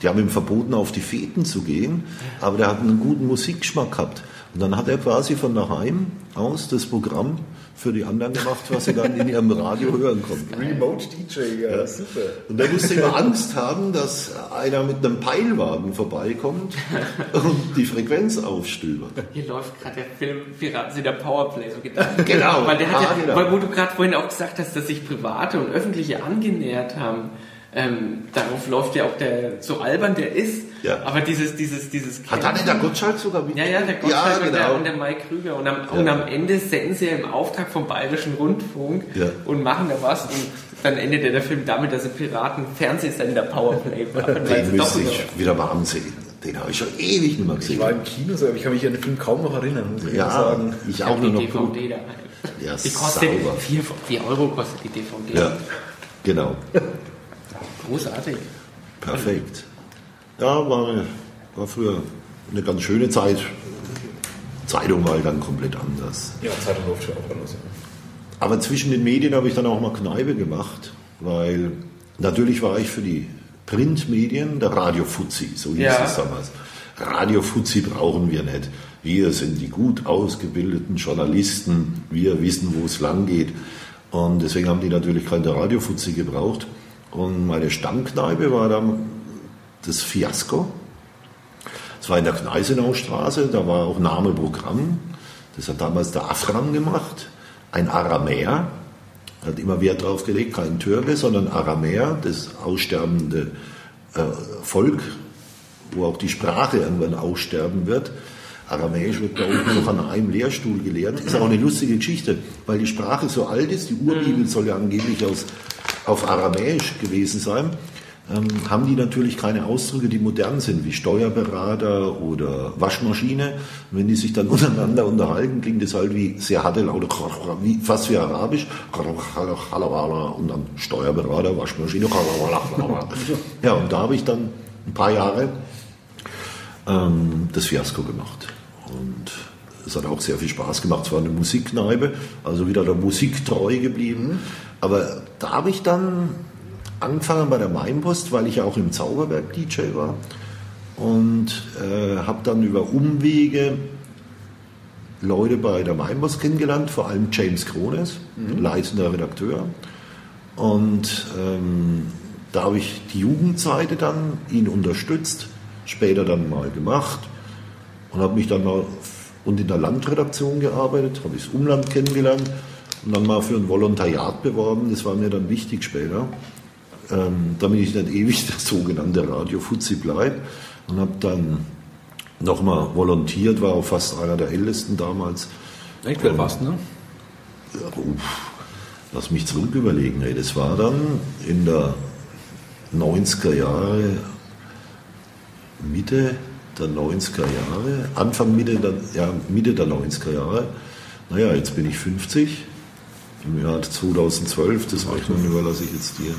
die haben ihm verboten, auf die Feten zu gehen, aber der hat einen guten Musikgeschmack gehabt. Und dann hat er quasi von daheim aus das Programm für die anderen gemacht, was sie dann in ihrem Radio hören konnten. Remote DJ, ja, ja. super. Und er musste immer Angst haben, dass einer mit einem Peilwagen vorbeikommt und die Frequenz aufstöbert. Hier läuft gerade der Film Piraten sind der Powerplay so gedacht. (laughs) Genau. Weil, der hat Ah, ja, genau. weil wo du gerade vorhin auch gesagt hast, dass sich private und öffentliche angenähert haben. Ähm, darauf läuft ja auch der, so albern der ist, Ja. aber dieses, dieses, dieses Hat dann der Gottschalk sogar mit? Ja, ja, der Gottschalk Ja, und, der, genau. und der Mike Krüger. Und am, und am Ende senden sie ja im Auftrag vom Bayerischen Rundfunk Ja. und machen da was. Und dann endet ja der Film damit, dass sie Piraten Fernsehsender Powerplay machen. Den müsste ich wieder warm sehen. Den habe ich schon ewig nicht mehr Ich gesehen. war im Kino, aber ich kann mich an den Film kaum noch erinnern, muss ich Ja, sagen. ich Ich auch nur die noch. DVD da. Ja, Die kostet sauber. 4, 4 Euro kostet die DVD. Ja, genau. Großartig. Perfekt. Ja, war, war früher eine ganz schöne Zeit. Zeitung war halt dann komplett anders. Ja, Zeitung läuft schon auch anders. Aber zwischen den Medien habe ich dann auch mal Kneipe gemacht, weil natürlich war ich für die Printmedien der Radiofuzzi, so hieß Ja. es damals. Radiofuzzi brauchen wir nicht. Wir sind die gut ausgebildeten Journalisten, wir wissen, wo es lang geht. Und deswegen haben die natürlich keine Radiofuzzi gebraucht. Und meine Stammkneipe war dann das Fiasko. Es war in der Kneisenaustraße, da war auch Name Programm. Das hat damals der Afram gemacht, ein Aramäer. Er hat immer Wert darauf gelegt, kein Türke, sondern Aramäer, das aussterbende äh, Volk, wo auch die Sprache irgendwann aussterben wird. Aramäisch wird da unten noch an einem Lehrstuhl gelehrt. Ist auch eine lustige Geschichte, weil die Sprache so alt ist. Die Urbibel soll ja angeblich aus, auf Aramäisch gewesen sein. Ähm, haben die natürlich keine Ausdrücke, die modern sind, wie Steuerberater oder Waschmaschine. Und wenn die sich dann untereinander unterhalten, klingt es halt wie sehr harte Laute, wie, fast wie Arabisch. Und dann Steuerberater, Waschmaschine. Ja, und da habe ich dann ein paar Jahre ähm, das Fiasko gemacht. Und es hat auch sehr viel Spaß gemacht. Es war eine Musikkneipe, also wieder der Musik treu geblieben. Aber da habe ich dann angefangen bei der Mainpost, weil ich ja auch im Zauberberg DJ war. Und äh, habe dann über Umwege Leute bei der Mainpost kennengelernt, vor allem James Krones, leitender Redakteur. Und ähm, da habe ich die Jugendseite dann ihn unterstützt, später dann mal gemacht und habe mich dann mal und in der Landredaktion gearbeitet, habe ich das Umland kennengelernt und dann mal für ein Volontariat beworben. Das war mir dann wichtig später, ähm, damit ich nicht ewig der sogenannte Radio-Fuzzi bleibe und habe dann nochmal volontiert, war auch fast einer der ältesten damals. Echt viel fast, ne? Ja, uff, lass mich zurück überlegen. Ey. Das war dann in der 90er Jahre, Mitte der 90er Jahre, Anfang Mitte der, ja, Mitte der 90er Jahre. Naja, jetzt bin ich 50. Im Jahr 2012, das Rechnen überlasse ich jetzt dir.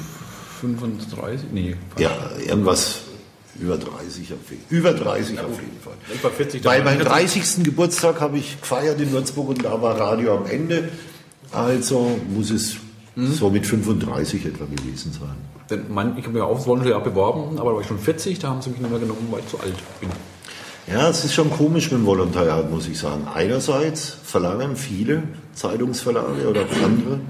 35? Nee. Ja, irgendwas über 30 auf jeden Über 30 auf jeden Fall. Ich war 40. Bei meinem 30. Geburtstag habe ich gefeiert in Würzburg und da war Radio am Ende. Also muss es so mit 35 etwa gewesen sein. Denn mein, ich habe mich auch aufs Volontariat beworben, aber da war ich schon 40, da haben sie mich nicht mehr genommen, weil ich zu alt bin. Ja, es ist schon komisch mit dem Volontariat, muss ich sagen. Einerseits verlangen viele Zeitungsverlage oder andere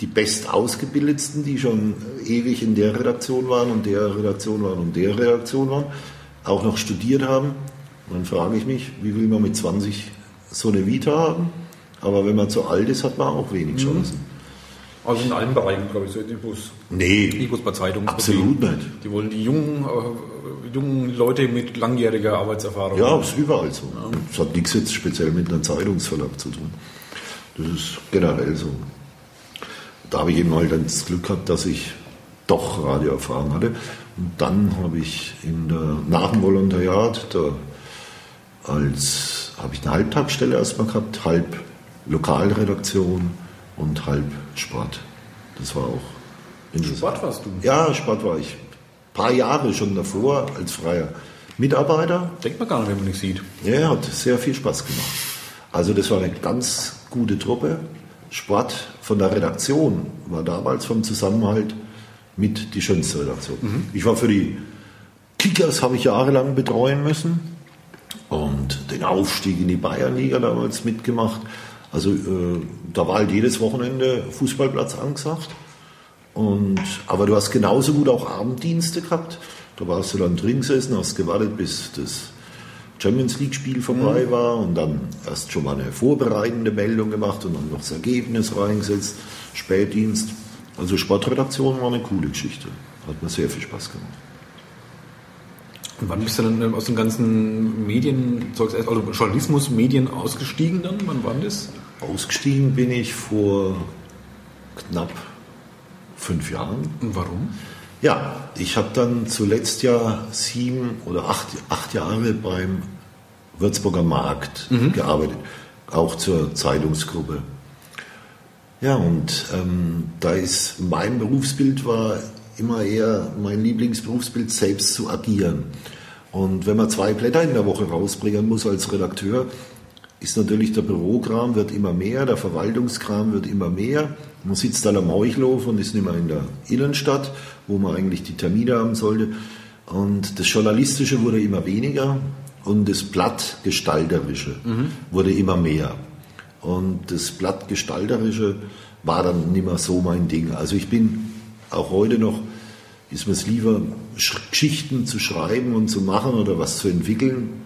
die bestausgebildetsten, die schon ewig in der Redaktion waren und der Redaktion waren und der Redaktion waren, auch noch studiert haben. Und dann frage ich mich, wie will man mit 20 so eine Vita haben, aber wenn man zu alt ist, hat man auch wenig Chancen. Also in allen Bereichen, glaube ich, so nicht bloß, Nee, nicht bloß bei Zeitungen. absolut nicht. Die wollen die jungen, äh, jungen Leute mit langjähriger Arbeitserfahrung. Ja, ist überall so. Das hat nichts jetzt speziell mit einem Zeitungsverlag zu tun. Das ist generell so. Da habe ich eben halt dann das Glück gehabt, dass ich doch Radioerfahrung hatte. Und dann habe ich in der, nach dem Volontariat, da als habe ich eine Halbtagsstelle erstmal gehabt, halb Lokalredaktion und halb Sport. Das war auch interessant. Sport warst du. Ja, Sport war ich. Ein paar Jahre schon davor als freier Mitarbeiter. Denkt man gar nicht, wenn man nicht sieht. Ja, hat sehr viel Spaß gemacht. Also das war eine ganz gute Truppe. Sport von der Redaktion war damals vom Zusammenhalt mit die schönste Redaktion. Ich war für die Kickers, habe ich jahrelang betreuen müssen und den Aufstieg in die Bayernliga damals mitgemacht. Also äh, da war halt jedes Wochenende Fußballplatz angesagt. Und, aber du hast genauso gut auch Abenddienste gehabt. Da warst du dann drin gesessen, hast gewartet, bis das Champions League-Spiel vorbei war und dann erst schon mal eine vorbereitende Meldung gemacht und dann noch das Ergebnis reingesetzt, Spätdienst. Also Sportredaktion war eine coole Geschichte. Hat mir sehr viel Spaß gemacht. Und wann bist du dann ähm, aus den ganzen Medien, also Journalismus, Medien ausgestiegen dann? Wann war das? Ausgestiegen bin ich vor knapp fünf Jahren. Und warum? Ja, ich habe dann zuletzt ja sieben oder acht, acht Jahre beim Würzburger Markt gearbeitet, auch zur Zeitungsgruppe. Ja, und ähm, da ist mein Berufsbild war immer eher mein Lieblingsberufsbild, selbst zu agieren. Und wenn man zwei Blätter in der Woche rausbringen muss als Redakteur, ist natürlich der Bürokram wird immer mehr, der Verwaltungskram wird immer mehr. Man sitzt dann am Meuchlof und ist nicht mehr in der Innenstadt, wo man eigentlich die Termine haben sollte. Und das Journalistische wurde immer weniger und das Blattgestalterische wurde immer mehr. Und das Blattgestalterische war dann nicht mehr so mein Ding. Also ich bin auch heute noch, ist mir es lieber, Sch Geschichten zu schreiben und zu machen oder was zu entwickeln,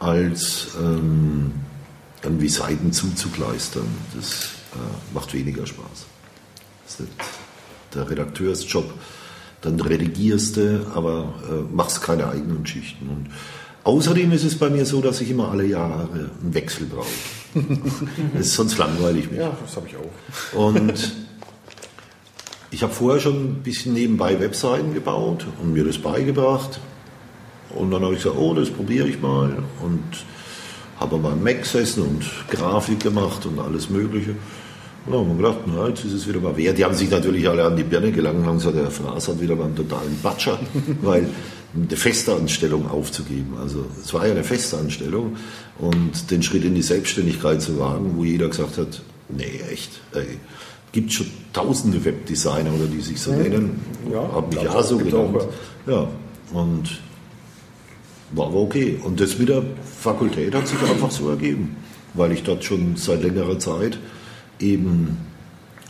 als ähm, irgendwie Seiten zuzukleistern. Das äh, macht weniger Spaß. Das ist nicht der Redakteursjob. Dann redigierst du, aber äh, machst keine eigenen Geschichten. Und außerdem ist es bei mir so, dass ich immer alle Jahre einen Wechsel brauche. (laughs) das ist sonst langweilig mich. Ja, das habe ich auch. Und ich habe vorher schon ein bisschen nebenbei Webseiten gebaut und mir das beigebracht. Und dann habe ich gesagt, oh, das probiere ich mal. Und habe mal am Mac gesessen und Grafik gemacht und alles Mögliche. Und dann haben wir gedacht, na, jetzt ist es wieder mal wert. Die haben sich natürlich alle an die Birne gelangt und haben gesagt, der Fraß hat wieder mal einen totalen Batscher, (laughs) weil eine feste Anstellung aufzugeben. Also es war ja eine feste Anstellung und den Schritt in die Selbstständigkeit zu wagen, wo jeder gesagt hat, nee, echt, ey, gibt schon tausende Webdesigner oder die sich so nennen. Ja, habe mich ja so gibt's auch, genannt. Ja, und war aber okay. Und das mit der Fakultät hat sich einfach so ergeben, weil ich dort schon seit längerer Zeit eben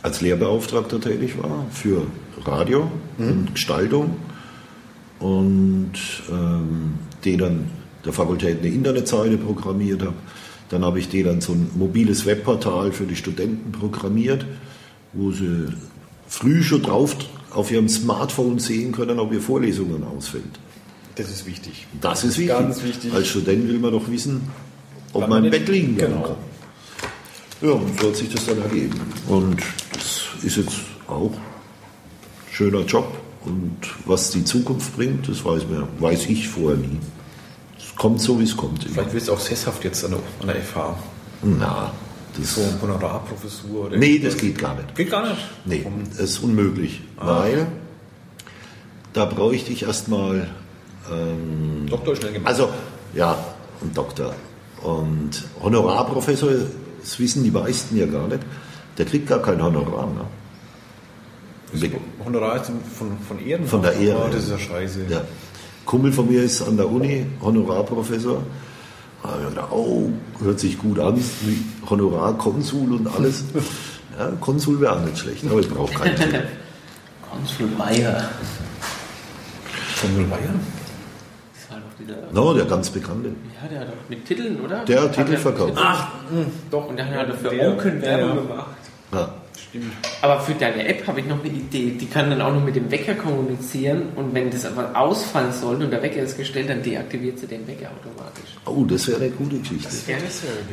als Lehrbeauftragter tätig war für Radio und Gestaltung und ähm, denen der Fakultät eine Internetseite programmiert habe. Dann habe ich denen so ein mobiles Webportal für die Studenten programmiert, wo sie früh schon drauf auf ihrem Smartphone sehen können, ob ihr Vorlesungen ausfällt. Das ist wichtig. Das ist wichtig. Ganz wichtig. Als Student will man doch wissen, ob Wann man im Bett liegen genau. kann. Ja, und so hat sich das dann ergeben. Und das ist jetzt auch ein schöner Job. Und was die Zukunft bringt, das weiß, mir, weiß ich vorher nie. Es kommt so, wie es kommt. Vielleicht wirst du auch sesshaft jetzt an der, an der FH. Na, das, So eine Honorarprofessur oder nee, das geht gar nicht. Geht gar nicht. Nee, das ist unmöglich. Weil da bräuchte ich erstmal ähm, Doktor schnell gemacht. Also, ja, ein Doktor. Und Honorarprofessor, das wissen die meisten ja gar nicht, der kriegt gar kein Honorar. Ne? Honorar ist von, von Ehren. Von der Ehre. Oh, das ist ja scheiße. Ja. Kumpel von mir ist an der Uni Honorarprofessor. Da hab ich gedacht, oh, hört sich gut an, wie Honorarkonsul und alles. (laughs) Ja, Konsul wäre auch nicht schlecht, aber ich brauche keinen. (laughs) Konsul Bayer. Von Bayern? Das wieder. No, der ganz bekannte. Ja, der hat doch mit Titeln, oder? Der hat Titel er- verkauft. Ach, Doch, und der hat er für Der- Open Werbung ja, ja. gemacht. Ja. Stimmt. Aber für deine App habe ich noch eine Idee. Die kann dann auch noch mit dem Wecker kommunizieren und wenn das aber ausfallen sollte und der Wecker ist gestellt, dann deaktiviert sie den Wecker automatisch. Oh, das wäre eine gute Geschichte. Ja,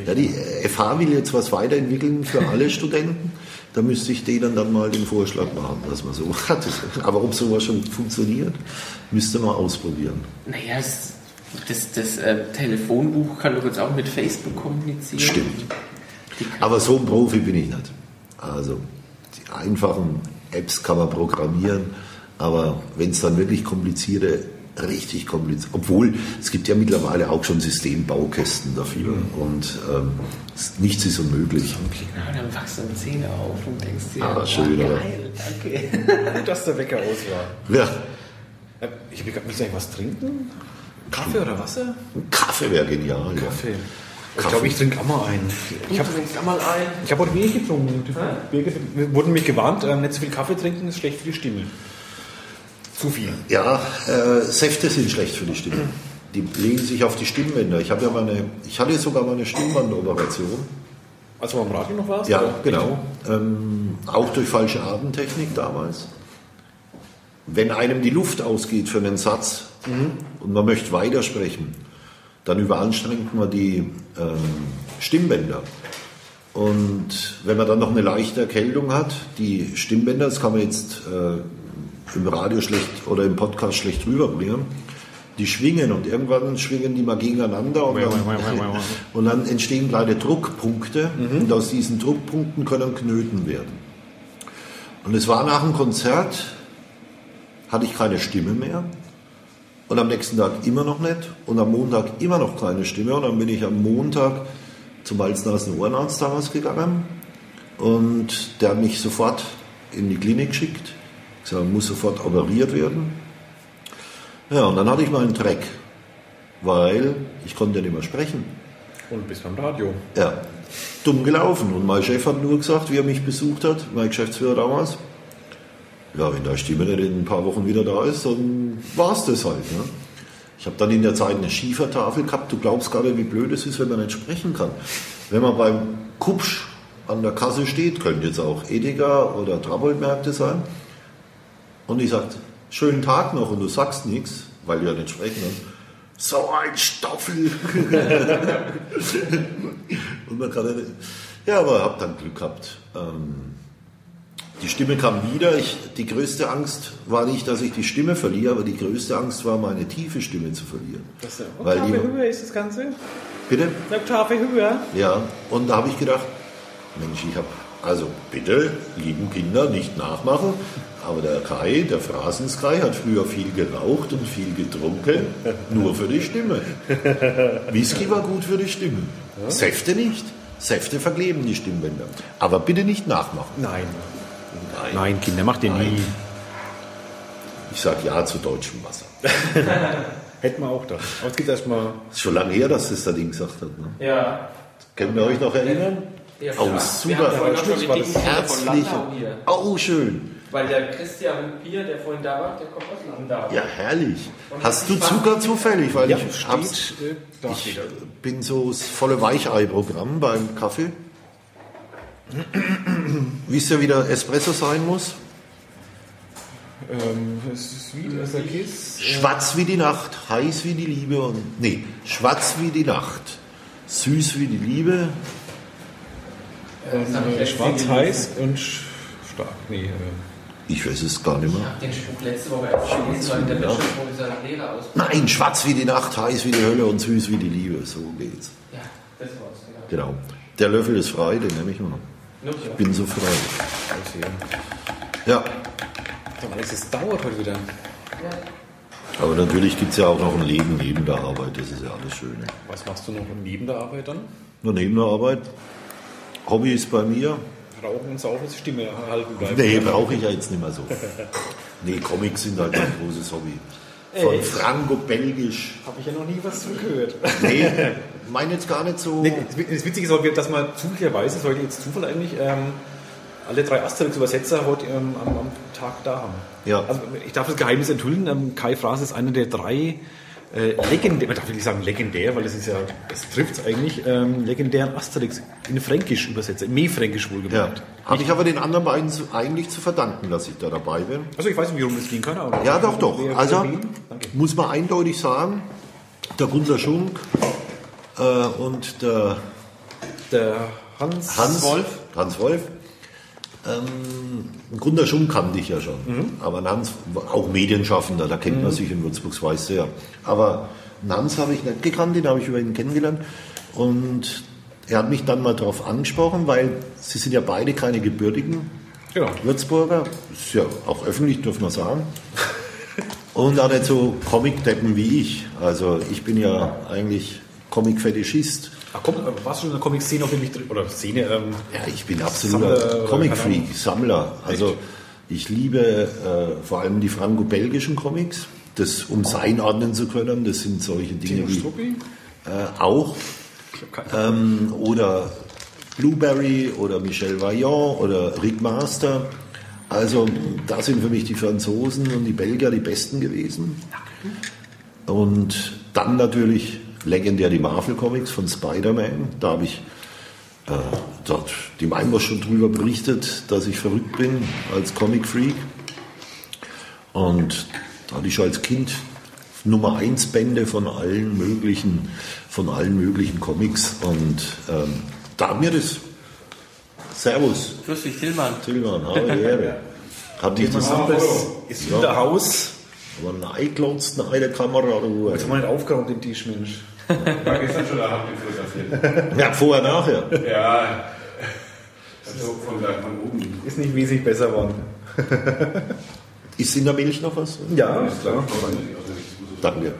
Ja, die FH will jetzt was weiterentwickeln für (laughs) alle Studenten. Da müsste ich denen dann mal den Vorschlag machen, dass man so (laughs) hat. Aber ob sowas schon funktioniert, müsste man ausprobieren. Naja, das, das, das äh, Telefonbuch kann doch jetzt auch mit Facebook kommunizieren. Stimmt. Aber so ein Profi bin ich nicht. Also die einfachen Apps kann man programmieren, aber wenn es dann wirklich komplizierte, richtig kompliziert, obwohl es gibt ja mittlerweile auch schon Systembaukästen dafür und ähm, nichts ist unmöglich. Ja, dann wachsen dann Zähne auf und denkst dir, Ah, oh, schön, oder? geil, danke. Gut, dass der Wecker aus war. Ja, Äh, Ich habe gerade nicht was trinken? Kaffee oder Wasser? Kaffee wäre genial. Ja. Kaffee. Ich Kaffee. glaube, ich trinke auch mal einen. Ich habe trinkst einmal ein. ich hab heute wenig getrunken. Wir wir wurden mich gewarnt, äh, nicht so viel Kaffee trinken ist schlecht für die Stimme. Zu viel. Ja, äh, Säfte sind schlecht für die Stimme. Die legen sich auf die Stimmbänder. Ich habe ja meine, ich hatte sogar mal eine Stimmbandoperation. Als du am Radio noch warst? Ja, oder? genau. Ähm, auch durch falsche Atemtechnik damals. Wenn einem die Luft ausgeht für einen Satz und man möchte weitersprechen, dann überanstrengt man die ähm, Stimmbänder. Und wenn man dann noch eine leichte Erkältung hat, die Stimmbänder, das kann man jetzt äh, im Radio schlecht oder im Podcast schlecht rüberbringen, die schwingen und irgendwann schwingen die mal gegeneinander und dann, (laughs) und dann entstehen kleine Druckpunkte und aus diesen Druckpunkten können Knöten werden. Und es war nach dem Konzert, hatte ich keine Stimme mehr und am nächsten Tag immer noch nicht und am Montag immer noch keine Stimme und dann bin ich am Montag zum Hals-Nasen-Ohrenarzt damals gegangen und der hat mich sofort in die Klinik geschickt. gesagt, muss sofort operiert werden. Ja, und dann hatte ich mal einen Dreck, weil ich konnte ja nicht mehr sprechen. Und bis beim Radio. Ja, dumm gelaufen. Und mein Chef hat nur gesagt, wie er mich besucht hat, mein Geschäftsführer damals, ja, wenn deine Stimme nicht in ein paar Wochen wieder da ist, dann war es das halt. Ne? Ich habe dann in der Zeit eine Schiefertafel gehabt. Du glaubst gar nicht, wie blöd es ist, wenn man nicht sprechen kann. Wenn man beim Kupsch an der Kasse steht, können jetzt auch Edeka oder Trabold-Märkte sein, und ich sage, schönen Tag noch, und du sagst nichts, weil du ja nicht sprechen kannst. So ein Stoffel! (laughs) und man kann ja nicht. Ja, aber habe dann Glück gehabt. Ähm, die Stimme kam wieder. Ich, die größte Angst war nicht, dass ich die Stimme verliere, aber die größte Angst war, meine tiefe Stimme zu verlieren. Das ist Weil Oktave die- höher ist das Ganze? Bitte? Eine Oktave höher. Ja, und da habe ich gedacht, Mensch, ich habe, also bitte, lieben Kinder, nicht nachmachen, aber der Kai, der Phrasenskai, hat früher viel geraucht und viel getrunken, nur für die Stimme. Whisky war gut für die Stimme. Säfte nicht. Säfte verkleben die Stimmbänder. Aber bitte nicht nachmachen. Nein. Nein. Nein, Kinder, macht ihr Nein. nie. Ich sage ja zu deutschem Wasser. (laughs) Hätten wir auch das. Aber es gibt erstmal. Ist schon lange her, dass das der Ding gesagt hat. Ne? Ja. Können wir euch noch erinnern? ja Oh, super. Herzlich. Oh, schön. Weil der Christian Pier, der vorhin da war, der kommt aus Landau. Ja, herrlich. Und Hast du Zucker zufällig? Weil Ja, ich hab's, steht, äh, da ich bin so das volle Weichei-Programm beim Kaffee. Wisst ihr, wie der Espresso sein muss? Ähm, es ist wie das der Kiss. Schwarz wie die Nacht, heiß wie die Liebe und. Nee, schwarz wie die Nacht, süß wie die Liebe. Ich Äh, schwarz, heiß und stark. Nee, äh, Ich weiß es gar nicht Ich mehr. habe den Spruch letzte Woche erst gelesen, weil der Bachelorprofessor Lehrer aus. Nein, schwarz wie die Nacht, heiß wie die Hölle und süß wie die Liebe. So geht's. Ja, das war's, genau. Genau. Der Löffel ist frei, den nehme ich mal. Ich bin so frei. okay. Ja, es dauert heute wieder. aber natürlich gibt es ja auch noch ein Leben neben der Arbeit. Das ist ja alles Schöne. Was machst du noch neben der Arbeit dann? Nur neben der Arbeit. Hobby ist bei mir. Rauchen und saufen, die Stimme erhalten bleibt. Nee, brauche ich ja jetzt nicht mehr so. Nee, Comics sind halt ein großes Hobby. Von Echt? Franco-Belgisch. Habe ich ja noch nie was von gehört. Nee, meine jetzt gar nicht so. Nee, das Witzige ist, auch, dass man zufälligerweise, das ist heute jetzt Zufall eigentlich, ähm, alle drei Asterix-Übersetzer heute ähm, am, am Tag da haben. Ja. Also ich darf das Geheimnis enthüllen, ähm, Kai Fraß ist einer der drei äh, legendär, man darf nicht sagen legendär, weil das ist ja, das trifft es eigentlich, ähm, legendären Asterix in Fränkisch übersetzt, in Mehfränkisch Ja. wohlgemerkt. Habe ich aber den anderen beiden zu, eigentlich zu verdanken, dass ich da dabei bin. Also ich weiß nicht, wie rum das ging, keine Ahnung. Ja, doch, doch. Also muss man eindeutig sagen, der Gunter Schunk äh, und der Der Hans, Hans Wolf. Hans Wolf. Ähm, Gunter Schunk kannte ich ja schon. Aber ein Hans, auch Medienschaffender, da kennt man sich in Würzburg, das weißt du ja. Aber Hans habe ich nicht gekannt, den habe ich über ihn kennengelernt. Und er hat mich dann mal darauf angesprochen, weil sie sind ja beide keine gebürtigen Genau. Würzburger. Ist ja auch öffentlich, dürfen wir sagen. Und auch nicht so Comic-Deppen wie ich. Also ich bin ja eigentlich Comic-Fetischist. Ach komm, äh, warst du in der Comic-Szene auch wirklich drin? Oder Szene, ähm, Ja, ich bin absoluter oder Comic-Freak, Sammler. Also ich liebe äh, vor allem die franco-belgischen Comics. Das, um es einordnen zu können, das sind solche Dinge wie äh, auch ähm, oder Blueberry oder Michel Vaillant oder Rick Master. Also da sind für mich die Franzosen und die Belgier die besten gewesen. Und dann natürlich legendär die Marvel Comics von Spider-Man. Da habe ich äh, dort die Mainbosch schon drüber berichtet, dass ich verrückt bin als Comic-Freak. Und da hatte ich schon als Kind Nummer 1 Bände von allen möglichen, von allen möglichen Comics. Und ähm, da hat mir das Servus, Grüß dich, Tillmann. Tillmann, habe die Ehre. (laughs) Hat dich das ist in der Haus. Aber nein, glotzt nein, der Kamera, du. Jetzt haben wir nicht aufgeräumt, den Tisch, Mensch. (laughs) War gestern schon eine Hand fotografiert. Ja, vorher, nachher. Ja. Also von, da, von oben. Ist nicht wesentlich besser geworden. (laughs) Ist in der Milch noch was? Ja, klar. Danke.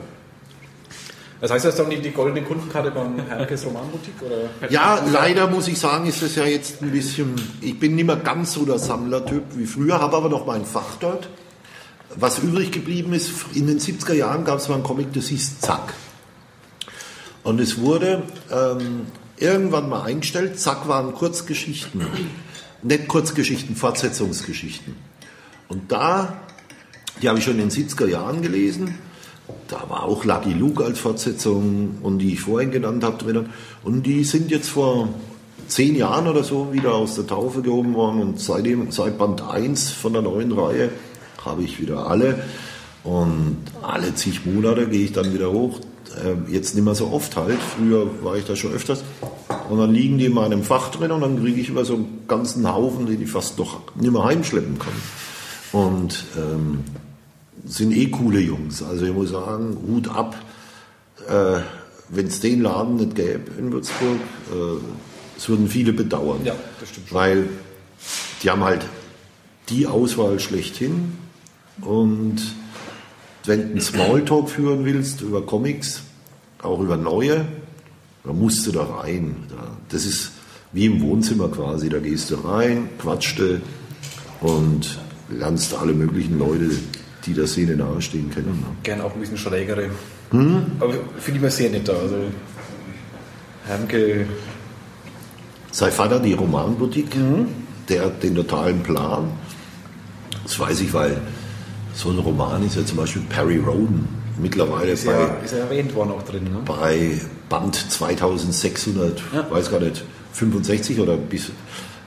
Das heißt, du hast dann die, die goldene Kundenkarte beim Herkes Romanboutique? Oder? Ja, leider muss ich sagen, ist es ja jetzt ein bisschen, ich bin nicht mehr ganz so der Sammlertyp wie früher, habe aber noch mein Fach dort. Was übrig geblieben ist, in den 70er Jahren gab es mal einen Comic, das hieß Zack. Und es wurde ähm, irgendwann mal eingestellt, Zack waren Kurzgeschichten, nicht Kurzgeschichten, Fortsetzungsgeschichten. Und da, die habe ich schon in den 70er Jahren gelesen, da war auch Lucky Luke als Fortsetzung und die ich vorhin genannt habe drinnen. Und die sind jetzt vor zehn Jahren oder so wieder aus der Taufe gehoben worden und seitdem, seit Band 1 von der neuen Reihe habe ich wieder alle. Und alle zig Monate gehe ich dann wieder hoch. Ähm, Jetzt nicht mehr so oft halt. Früher war ich da schon öfters. Und dann liegen die in meinem Fach drin und dann kriege ich immer so einen ganzen Haufen, den ich fast doch nicht mehr heimschleppen kann. Und ähm, sind eh coole Jungs. Also ich muss sagen, Hut ab. Äh, Wenn es den Laden nicht gäbe in Würzburg, äh, es würden viele bedauern. Ja, das stimmt schon. Weil die haben halt die Auswahl schlechthin. Und wenn du einen Smalltalk führen willst über Comics, auch über neue, da musst du da rein. Da- Das ist wie im Wohnzimmer quasi. Da gehst du rein, quatschte und lernst alle möglichen Leute, die der Szene nahestehen, kennen. ne? Gern auch ein bisschen schrägere. Hm? Aber finde ich mal sehr nett da. Also Hermke, Sein Vater, die Romanboutique, der hat den totalen Plan. Das weiß ich, weil so ein Roman ist ja zum Beispiel Perry Roden. Mittlerweile ist bei, ja, ist ja erwähnt worden auch drin. Ne? bei Band 2600, weiß gar nicht, 65 oder bis,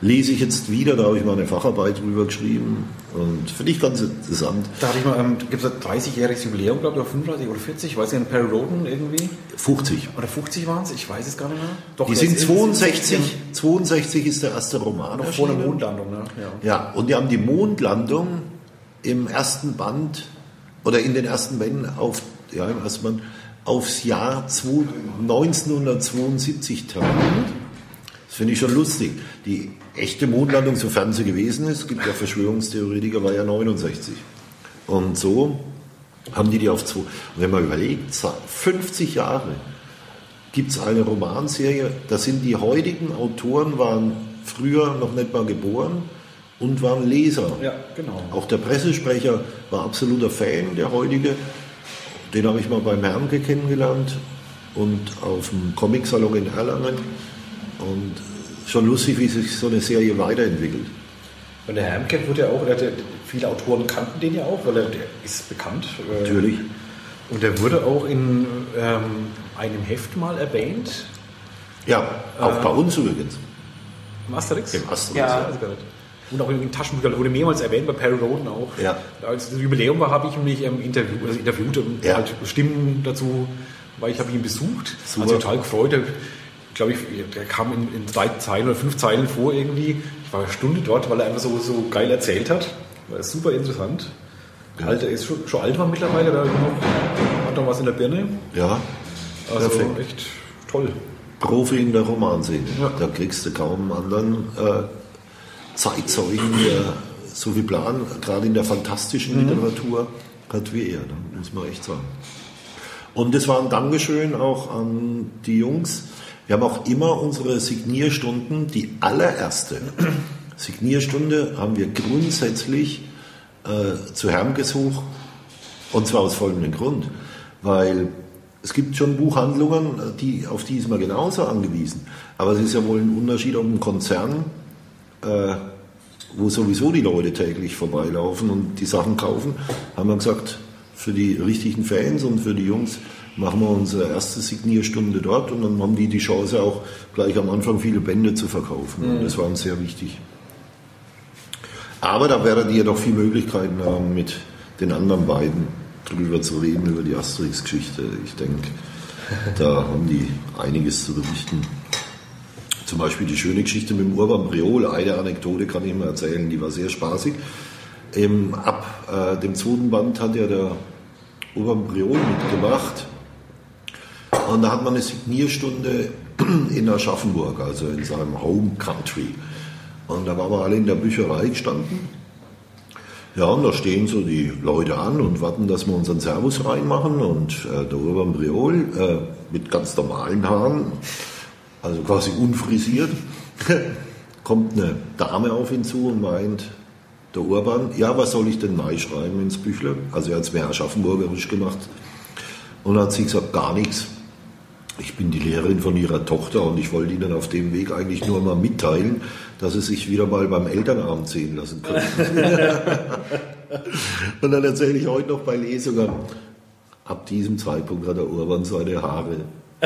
lese ich jetzt wieder, da habe ich mal eine Facharbeit drüber geschrieben und finde ich ganz interessant. Da hatte ich mal, ähm, gibt es ein 30-jähriges Jubiläum, glaube ich, oder 35 oder 40, ich weiß nicht, Perry Roden irgendwie. 50. Oder 50 waren es, ich weiß es gar nicht mehr. Doch, Die sind ist in- 62, 62 ist der erste Roman. Noch vor der. Mondlandung, ne? Ja. Ja, und die haben die Mondlandung im ersten Band oder in den ersten Bänden auf, ja, im ersten Band aufs Jahr 2 1972 terminiert. Das finde ich schon lustig. Die echte Mondlandung, sofern sie gewesen ist, gibt ja Verschwörungstheoretiker, war ja 69. Und so haben die die auf zwei. Und wenn man überlegt, 50 Jahre gibt es eine Romanserie, da sind die heutigen Autoren waren früher noch nicht mal geboren und waren Leser. ja, genau. Auch der Pressesprecher war absoluter Fan, der heutige. Den habe ich mal beim Hermke kennengelernt und auf dem Comicsalon in Erlangen. Und schon lustig, wie sich so eine Serie weiterentwickelt. Und der Hermke wurde ja auch, der, viele Autoren kannten den ja auch, weil er der ist bekannt. Äh, Natürlich. Und der wurde auch in ähm, einem Heft mal erwähnt. Ja, auch bei uns übrigens. Im Asterix? Im Asterix. Ja. Ja, also gar nicht. Und auch in den Taschenbüchern wurde mehrmals erwähnt, bei Perry Roden auch. Ja. Als das Jubiläum war, habe ich mich ähm, interview, also interviewt und Ja. halt Stimmen dazu, weil ich habe ihn besucht. Super. Also total gefreut. Der, glaube ich, der kam in, in drei Zeilen oder fünf Zeilen vor irgendwie. Ich war eine Stunde dort, weil er einfach so, so geil erzählt hat. War super interessant. Ja. Alter ist schon, schon alt war mittlerweile, da hat noch, hat noch was in der Birne. Ja, Also Perfekt. echt toll. Profi in der Romanszene. Ja. Da kriegst du kaum einen anderen äh, Zeitzeugen, der so viel Plan, gerade in der fantastischen Mhm. Literatur, hat wie er. Da muss man echt sagen. Und das war ein Dankeschön auch an die Jungs. Wir haben auch immer unsere Signierstunden, die allererste Signierstunde haben wir grundsätzlich äh, zu Herrn gesucht. Und zwar aus folgendem Grund. Weil es gibt schon Buchhandlungen, die, auf die ist man genauso angewiesen. Aber es ist ja wohl ein Unterschied, ob ein Konzern, äh, wo sowieso die Leute täglich vorbeilaufen und die Sachen kaufen, haben wir gesagt, für die richtigen Fans und für die Jungs machen wir unsere erste Signierstunde dort und dann haben die die Chance auch gleich am Anfang viele Bände zu verkaufen. Und das war uns sehr wichtig. Aber da werdet ihr doch viele Möglichkeiten haben, mit den anderen beiden drüber zu reden, über die Asterix-Geschichte. Ich denke, da haben die einiges zu berichten. Zum Beispiel die schöne Geschichte mit dem Urban Briol. Eine Anekdote kann ich mal erzählen, die war sehr spaßig. Im, ab äh, dem zweiten Band hat ja der Urban Briol mitgemacht. Und da hat man eine Signierstunde (clears throat) in Aschaffenburg, also in seinem Home Country. Und da waren wir alle in der Bücherei gestanden. Ja, und da stehen so die Leute an und warten, dass wir unseren Servus reinmachen. Und äh, der Urban Briol äh, mit ganz normalen Haaren, also quasi unfrisiert, (laughs) kommt eine Dame auf ihn zu und meint, der Urban, ja, was soll ich denn neu schreiben ins Büchle? Also er hat es mehr Aschaffenburgerisch gemacht. Und dann hat sie gesagt, gar nichts. Ich bin die Lehrerin von ihrer Tochter und ich wollte Ihnen auf dem Weg eigentlich nur mal mitteilen, dass Sie sich wieder mal beim Elternabend sehen lassen können. (laughs) und dann erzähle ich heute noch bei Lesungen, ab diesem Zeitpunkt hat der Urban seine Haare,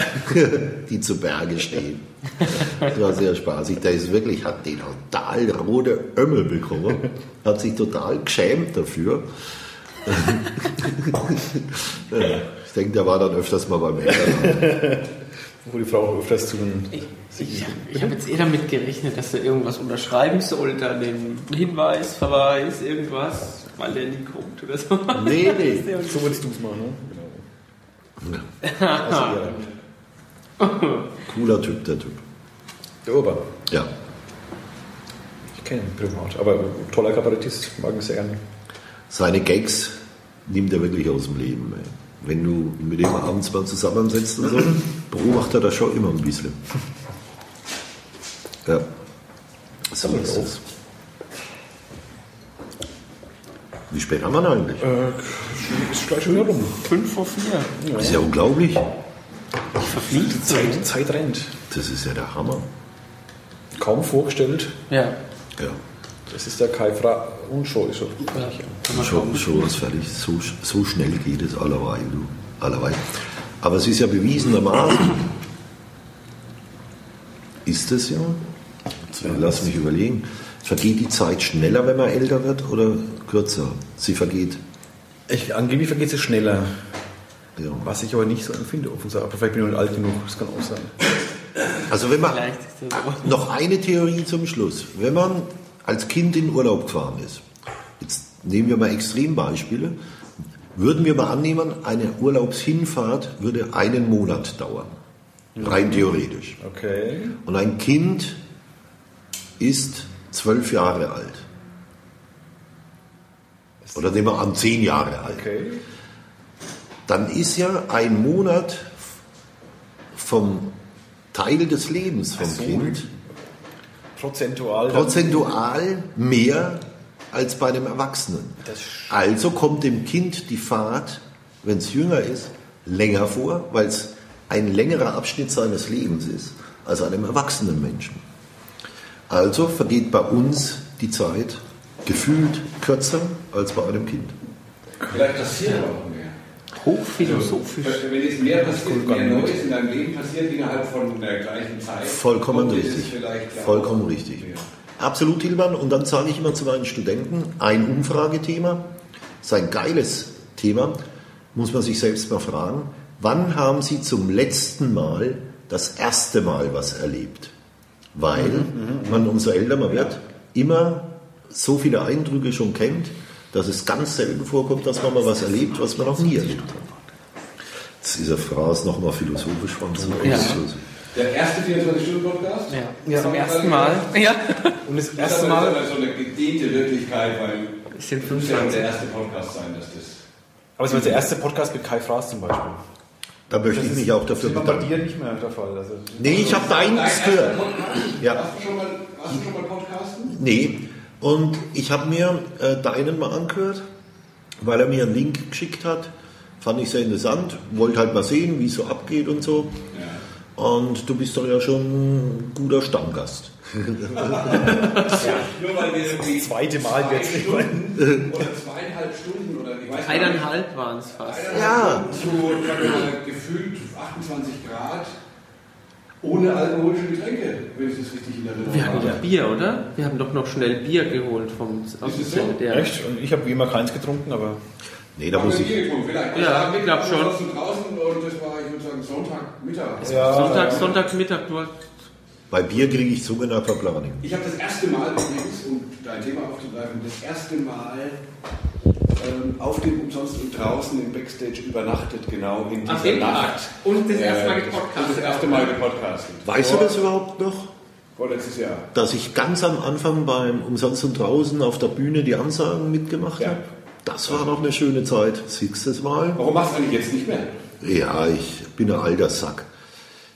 (laughs) die zu Berge stehen. Das war sehr spaßig. Der ist wirklich, hat den total rote Ömmel bekommen, hat sich total geschämt dafür. (laughs) ich denke, der war dann öfters mal beim Elternabend. Wo die Frau auch öfters zu den Ich, ich, ich habe jetzt eher damit gerechnet, dass er irgendwas unterschreiben sollte, den Hinweis, Verweis, irgendwas, weil der nie kommt oder so. Nee, nee. (laughs) So würdest du es machen, ne? Genau. Also, ja. (laughs) Cooler Typ, der Typ. Der Urban. Ja. Ich kenne ihn privat, aber toller Kabarettist, mag ihn sehr gerne. Seine Gags nimmt er wirklich aus dem Leben. Ey. Wenn du mit ihm abends mal zusammensitzt und so, (clears throat) beobachtet er schon immer ein bisschen. Ja. So ist es. Wie spät haben wir denn eigentlich? Äh, ist gleich wieder rum. 5 vor 4. Das ist ja unglaublich. Verfliegt die Zeit, die Zeit rennt. Das ist ja der Hammer. Kaum vorgestellt. Ja. Ja. Das ist der Kai Fra und schon ist er. ja. Schon, schon ist fertig. So, so schnell geht es allerweil, du. Allerweil. Aber es ist ja bewiesenermaßen, ist es ja, lass mich überlegen, vergeht die Zeit schneller, wenn man älter wird oder kürzer? Sie vergeht. Ich, angeblich vergeht es schneller. Ja. Was ich aber nicht so empfinde, offen gesagt. Aber vielleicht bin ich noch nicht alt genug, das kann auch sein. Also wenn man noch eine Theorie zum Schluss. Wenn man als Kind in Urlaub gefahren ist, jetzt nehmen wir mal Extrembeispiele, würden wir mal annehmen, eine Urlaubshinfahrt würde einen Monat dauern. Rein theoretisch. Okay. Und ein Kind ist zwölf Jahre alt. Oder nehmen wir an, zehn Jahre alt. Okay. Dann ist ja ein Monat vom Teil des Lebens vom so. Kind Prozentual. prozentual mehr als bei dem Erwachsenen. Also kommt dem Kind die Fahrt, wenn es jünger ist, länger vor, weil es ein längerer Abschnitt seines Lebens ist als einem erwachsenen Menschen. Also vergeht bei uns die Zeit gefühlt kürzer als bei einem Kind. Vielleicht das hier auch mehr. Hochphilosophisch. Also, wenn jetzt mehr passiert, mehr Neues in deinem Leben passiert innerhalb von der gleichen Zeit. Vollkommen richtig. ja Vollkommen auch richtig. mehr. Absolut, Hilbern. Und dann sage ich immer zu meinen Studenten, ein Umfragethema, ist ein geiles Thema, muss man sich selbst mal fragen, wann haben Sie zum letzten Mal das erste Mal was erlebt? Weil man, umso älter man wird, immer so viele Eindrücke schon kennt, dass es ganz selten vorkommt, dass man mal was erlebt, was man noch nie erlebt hat. Jetzt ist der Phrase nochmal philosophisch von so. Ja. Der erste 24-Stunden-Podcast? Ja, Ja. zum ersten Mal. Ja. Und das Das erste ist Mal, aber so eine gedehnte Wirklichkeit, weil Es sind es muss ja 25. der erste Podcast sein, dass das. aber es war der erste Podcast mit Kai Fraß zum Beispiel. Da möchte ich mich auch dafür Das ist bei bedanken. dir nicht mehr der Fall. Also, Nee, ich habe da Dein eins gehört. Podcast? Ja. Warst du schon mal, warst du schon mal Podcasten? Nee. Und ich habe mir äh, deinen mal angehört, weil er mir einen Link geschickt hat. Fand ich sehr interessant. Wollte halt mal sehen, wie es so abgeht und so. Ja. Und du bist doch ja schon ein guter Stammgast. Nur weil wir irgendwie zweite Mal zwei jetzt. Stunden oder zweieinhalb Stunden oder ich weiß. Eineinhalb waren es fast. Ja. Zu mal, gefühlt 28 Grad ohne alkoholische Getränke, wenn ich das richtig in Erinnerung Wir hatten habe. doch Bier, oder? Wir haben doch noch schnell Bier geholt vom aus dem so? Ja. Echt? Und ich habe wie immer keins getrunken, aber Nee, da Haben muss ich. Bier getrunken, vielleicht. Ja, ich glaub schon. draußen draußen und das war, ich würde sagen, Sonntagmittag. Ja. Sonntag, Sonntagmittag nur. Bei Bier kriege ich Zunge nach Verplaning. Ich habe das erste Mal übrigens, um dein Thema aufzugreifen, das erste Mal auf dem Umsonst und draußen im Backstage übernachtet, genau in dieser Ach, Nacht. Und das erste Mal Äh, gepodcastet. Das erste Mal gepodcastet. Weißt du Vor- das überhaupt noch? Vorletztes Jahr. Dass ich ganz am Anfang beim Umsonst und draußen auf der Bühne die Ansagen mitgemacht Ja. habe? Das war noch eine schöne Zeit. Du das mal? Warum machst du eigentlich jetzt nicht mehr? Ja, ich bin ein alter Sack.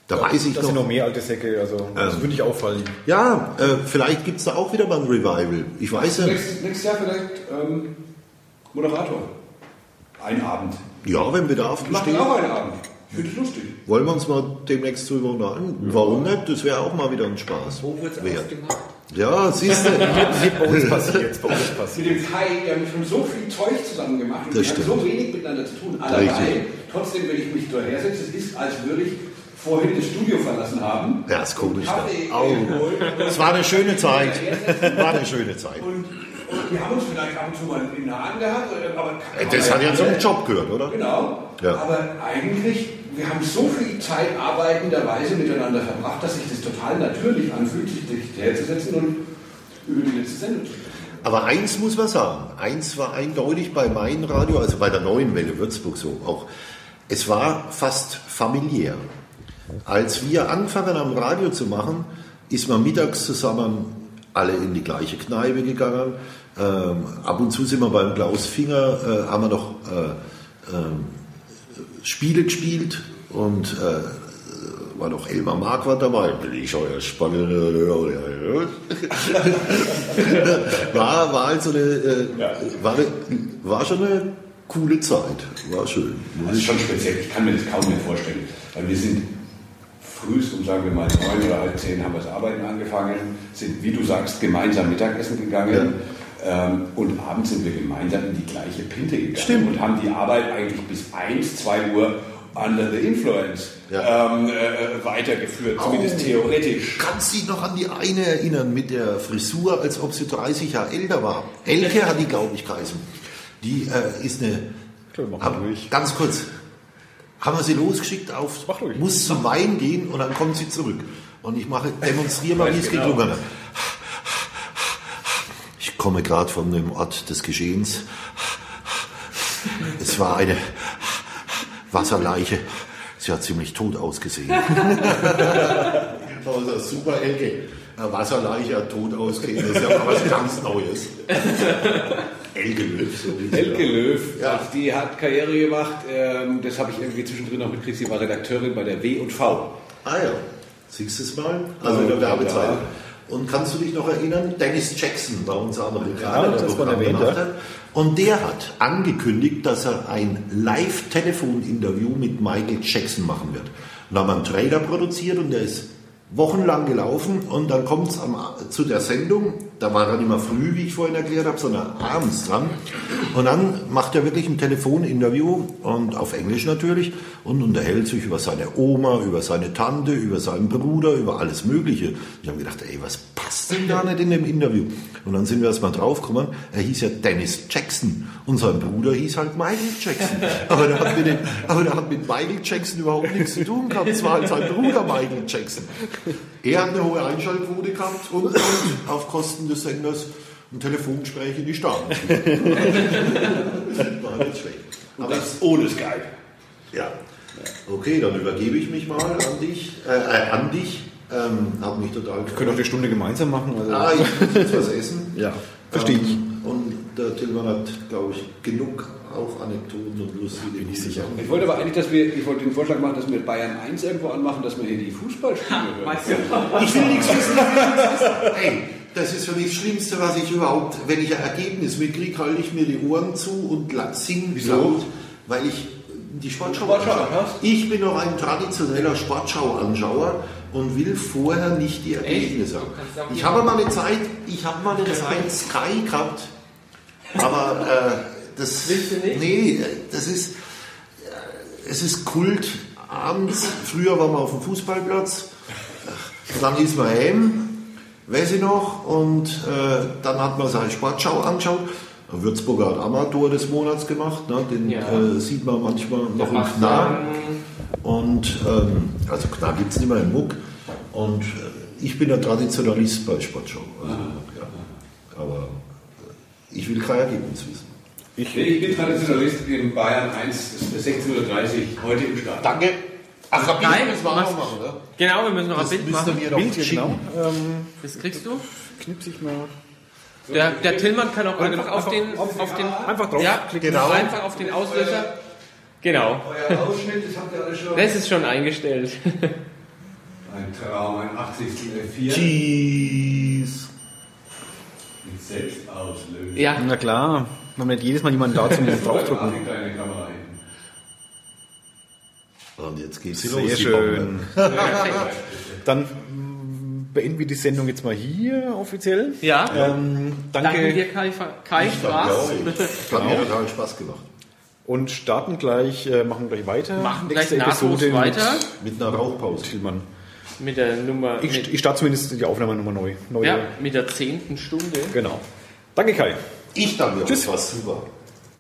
Da weiß ich das sind noch. noch mehr alte Säcke, also das würde ich auffallen. Ja, äh, vielleicht gibt es da auch wieder mal ein Revival. Ich weiß ja. Nächstes, nächstes Jahr vielleicht ähm, Moderator. Ein Abend. Ja, wenn Bedarf Ich mache besteht. auch einen Abend. Ich finde es lustig. Wollen wir uns mal demnächst drüber unterhalten? Warum nicht? Das wäre auch mal wieder ein Spaß. Wo wird es Wert. ausgemacht? Ja, siehst du. (laughs) Bei uns passiert, bei uns Mit passiert. dem Kai, wir haben schon so viel Zeug zusammen gemacht und Das wir haben stimmt. so wenig miteinander zu tun. Allerlei. Richtig. Trotzdem, wenn ich mich da hersetze, es ist, als würde ich vorhin das Studio verlassen haben. Ja, ist komisch. Au. geholt. Es war eine schöne Zeit. (laughs) War eine schöne Zeit. Und, wir haben uns vielleicht ab und zu mal in den Haaren gehabt, aber Das hat ja zum Job gehört, oder? Genau. Ja. Aber eigentlich, wir haben so viel Zeit arbeitenderweise miteinander verbracht, dass sich das total natürlich anfühlt, sich herzusetzen und über die letzte Sendung zu sprechen. Aber eins muss man sagen. Eins war eindeutig bei meinem Radio, also bei der neuen Welle Würzburg so auch. Es war fast familiär. Als wir anfangen am Radio zu machen, ist man mittags zusammen alle in die gleiche Kneipe gegangen. Ähm, ab und zu sind wir beim Klaus Finger, äh, haben wir noch äh, ähm, Spiele gespielt und äh, war noch Elmar Marquardt dabei. Bin ich euer spannende. (laughs) war, war halt so eine, äh, war, eine, war schon eine coole Zeit. War schön. Das ist schon speziell, ich kann mir das kaum mehr vorstellen. Weil wir sind frühst um, sagen wir mal, neun oder halb zehn haben wir das Arbeiten angefangen, sind, wie du sagst, gemeinsam Mittagessen gegangen. Ähm, und abends sind wir gemeinsam in die gleiche Pinte gegangen Stimmt. und haben die Arbeit eigentlich bis 1, 2 Uhr under the influence Ja. ähm, äh, weitergeführt, zumindest theoretisch. Kannst dich noch an die eine erinnern mit der Frisur, als ob sie 30 Jahre älter war? Elke hat die, glaube ich, geheißen. Die äh, ist eine. Mach mal Hab- ruhig. Ganz kurz. Haben wir sie losgeschickt auf, Mach ruhig. muss zum Wein gehen und dann kommt sie zurück. Und ich mache, demonstriere mal, wie es genau. geklungen hat. Ich komme gerade von dem Ort des Geschehens. Es war eine Wasserleiche. Sie hat ziemlich tot ausgesehen. Also super Elke. Eine Wasserleiche hat tot ausgesehen. Das ist ja mal was ganz Neues. Elke Löw. so Elke ja. Löw, Ja. die hat Karriere gemacht, ähm, das habe ich irgendwie zwischendrin noch mitgekriegt, sie war Redakteurin bei der W und V. Ah ja, siehst du es mal? Also in der Werbezeit. Ja. Und kannst du dich noch erinnern? Dennis Jackson war unser Amerikaner, Ja, der das Programm erwähnt, gemacht hat. Und der hat angekündigt, dass er ein Live-Telefon-Interview mit Michael Jackson machen wird. Und da haben wir einen Trailer produziert und der ist wochenlang gelaufen und dann kommt es zu der Sendung, da war er nicht mehr früh, wie ich vorhin erklärt habe, sondern abends dran. Und dann macht er wirklich ein Telefoninterview und auf Englisch natürlich und unterhält sich über seine Oma, über seine Tante, über seinen Bruder, über alles Mögliche. Ich habe gedacht, ey, was passt denn da nicht in dem Interview? Und dann sind wir erstmal draufgekommen, er hieß ja Dennis Jackson und sein Bruder hieß halt Michael Jackson. Aber der hat mit, dem, aber der hat mit Michael Jackson überhaupt nichts zu tun gehabt. Es war halt sein Bruder Michael Jackson. Er hat eine hohe Einschaltquote gehabt und, und auf Kosten des Senders ein Telefongespräch in die Staaten. (laughs) War nicht schlecht. Und das ohne Skype. Ja. Okay, dann übergebe ich mich mal an dich. Äh, äh, an dich. Ähm, hab mich total Wir können auch die Stunde gemeinsam machen. Also. Ah, ich muss jetzt was essen. Ja, verstehe ich. Ähm, und der Tilman hat, glaube ich, genug auch Anekdoten und lustige Bin ich sicher. Ich wollte aber eigentlich, dass wir, ich wollte den Vorschlag machen, dass wir Bayern 1 irgendwo anmachen, dass wir hier die Fußballspiele hören. Ich will nichts wissen. ich das ist für mich das Schlimmste, was ich überhaupt, wenn ich ein Ergebnis mitkriege, halte ich mir die Ohren zu und singe Wieso? laut, weil ich die Sportschau, Sportschau anschaue. Ich bin noch ein traditioneller Sportschau-Anschauer und will vorher nicht die Ergebnisse haben. Ich habe mal eine Zeit, ich habe mal eine Zeit Sky gehabt, aber äh, das, Willst du nicht? nee, das ist, äh, es ist Kult abends. Früher waren wir auf dem Fußballplatz, dann ist man heim, weiß ich noch, und äh, dann hat man seine Sportschau angeschaut. Würzburger hat Amateur des Monats gemacht, ne? den Ja. äh, sieht man manchmal noch im Knall. Und ähm, also klar gibt es nicht mehr im Muck. Und äh, ich bin ein Traditionalist bei Sportschau. Also, ja. Aber äh, ich will kein Ergebnis wissen. Ich, Ich bin Traditionalist in Bayern 1, das ist 16.30 Uhr, heute im Start. Danke. Ach, hab Nein, das war mach- noch machen, oder? Genau, wir müssen noch ihr machen. mir noch Bild genau. Ähm, Das kriegst du. knips ich mal. Der, der Tillmann kann auch einfach, auf den, auf- auf den, einfach draufklicken. ja, Genau. einfach auf den Auslöser. Genau. Euer Ausschnitt, das habt ihr alle schon. Das ist schon eingestellt. Ein Traum, ein 80. F4 Cheese. mit Selbstauslösung. Ja, Na klar, wenn wir nicht jedes Mal jemanden da zum (laughs) draufdrücken. Eine kleine Kamera hinten. Und jetzt geht's Sehr los. die schön. (laughs) Dann mm, beenden wir die Sendung jetzt mal hier offiziell. ja. Ähm, Danke danke dir, Kai, Kai ja, (laughs) Hat mir total Spaß gemacht. und starten gleich, äh, machen gleich weiter. Machen gleich Nächste Episode weiter Mit einer Rauchpause. Mit Tillmann. mit der Nummer, Ich, mit, ich starte zumindest die Aufnahme nochmal neu. Neue. ja, mit der zehnten Stunde. Genau. Danke Kai. Ich danke Tschüss. war super.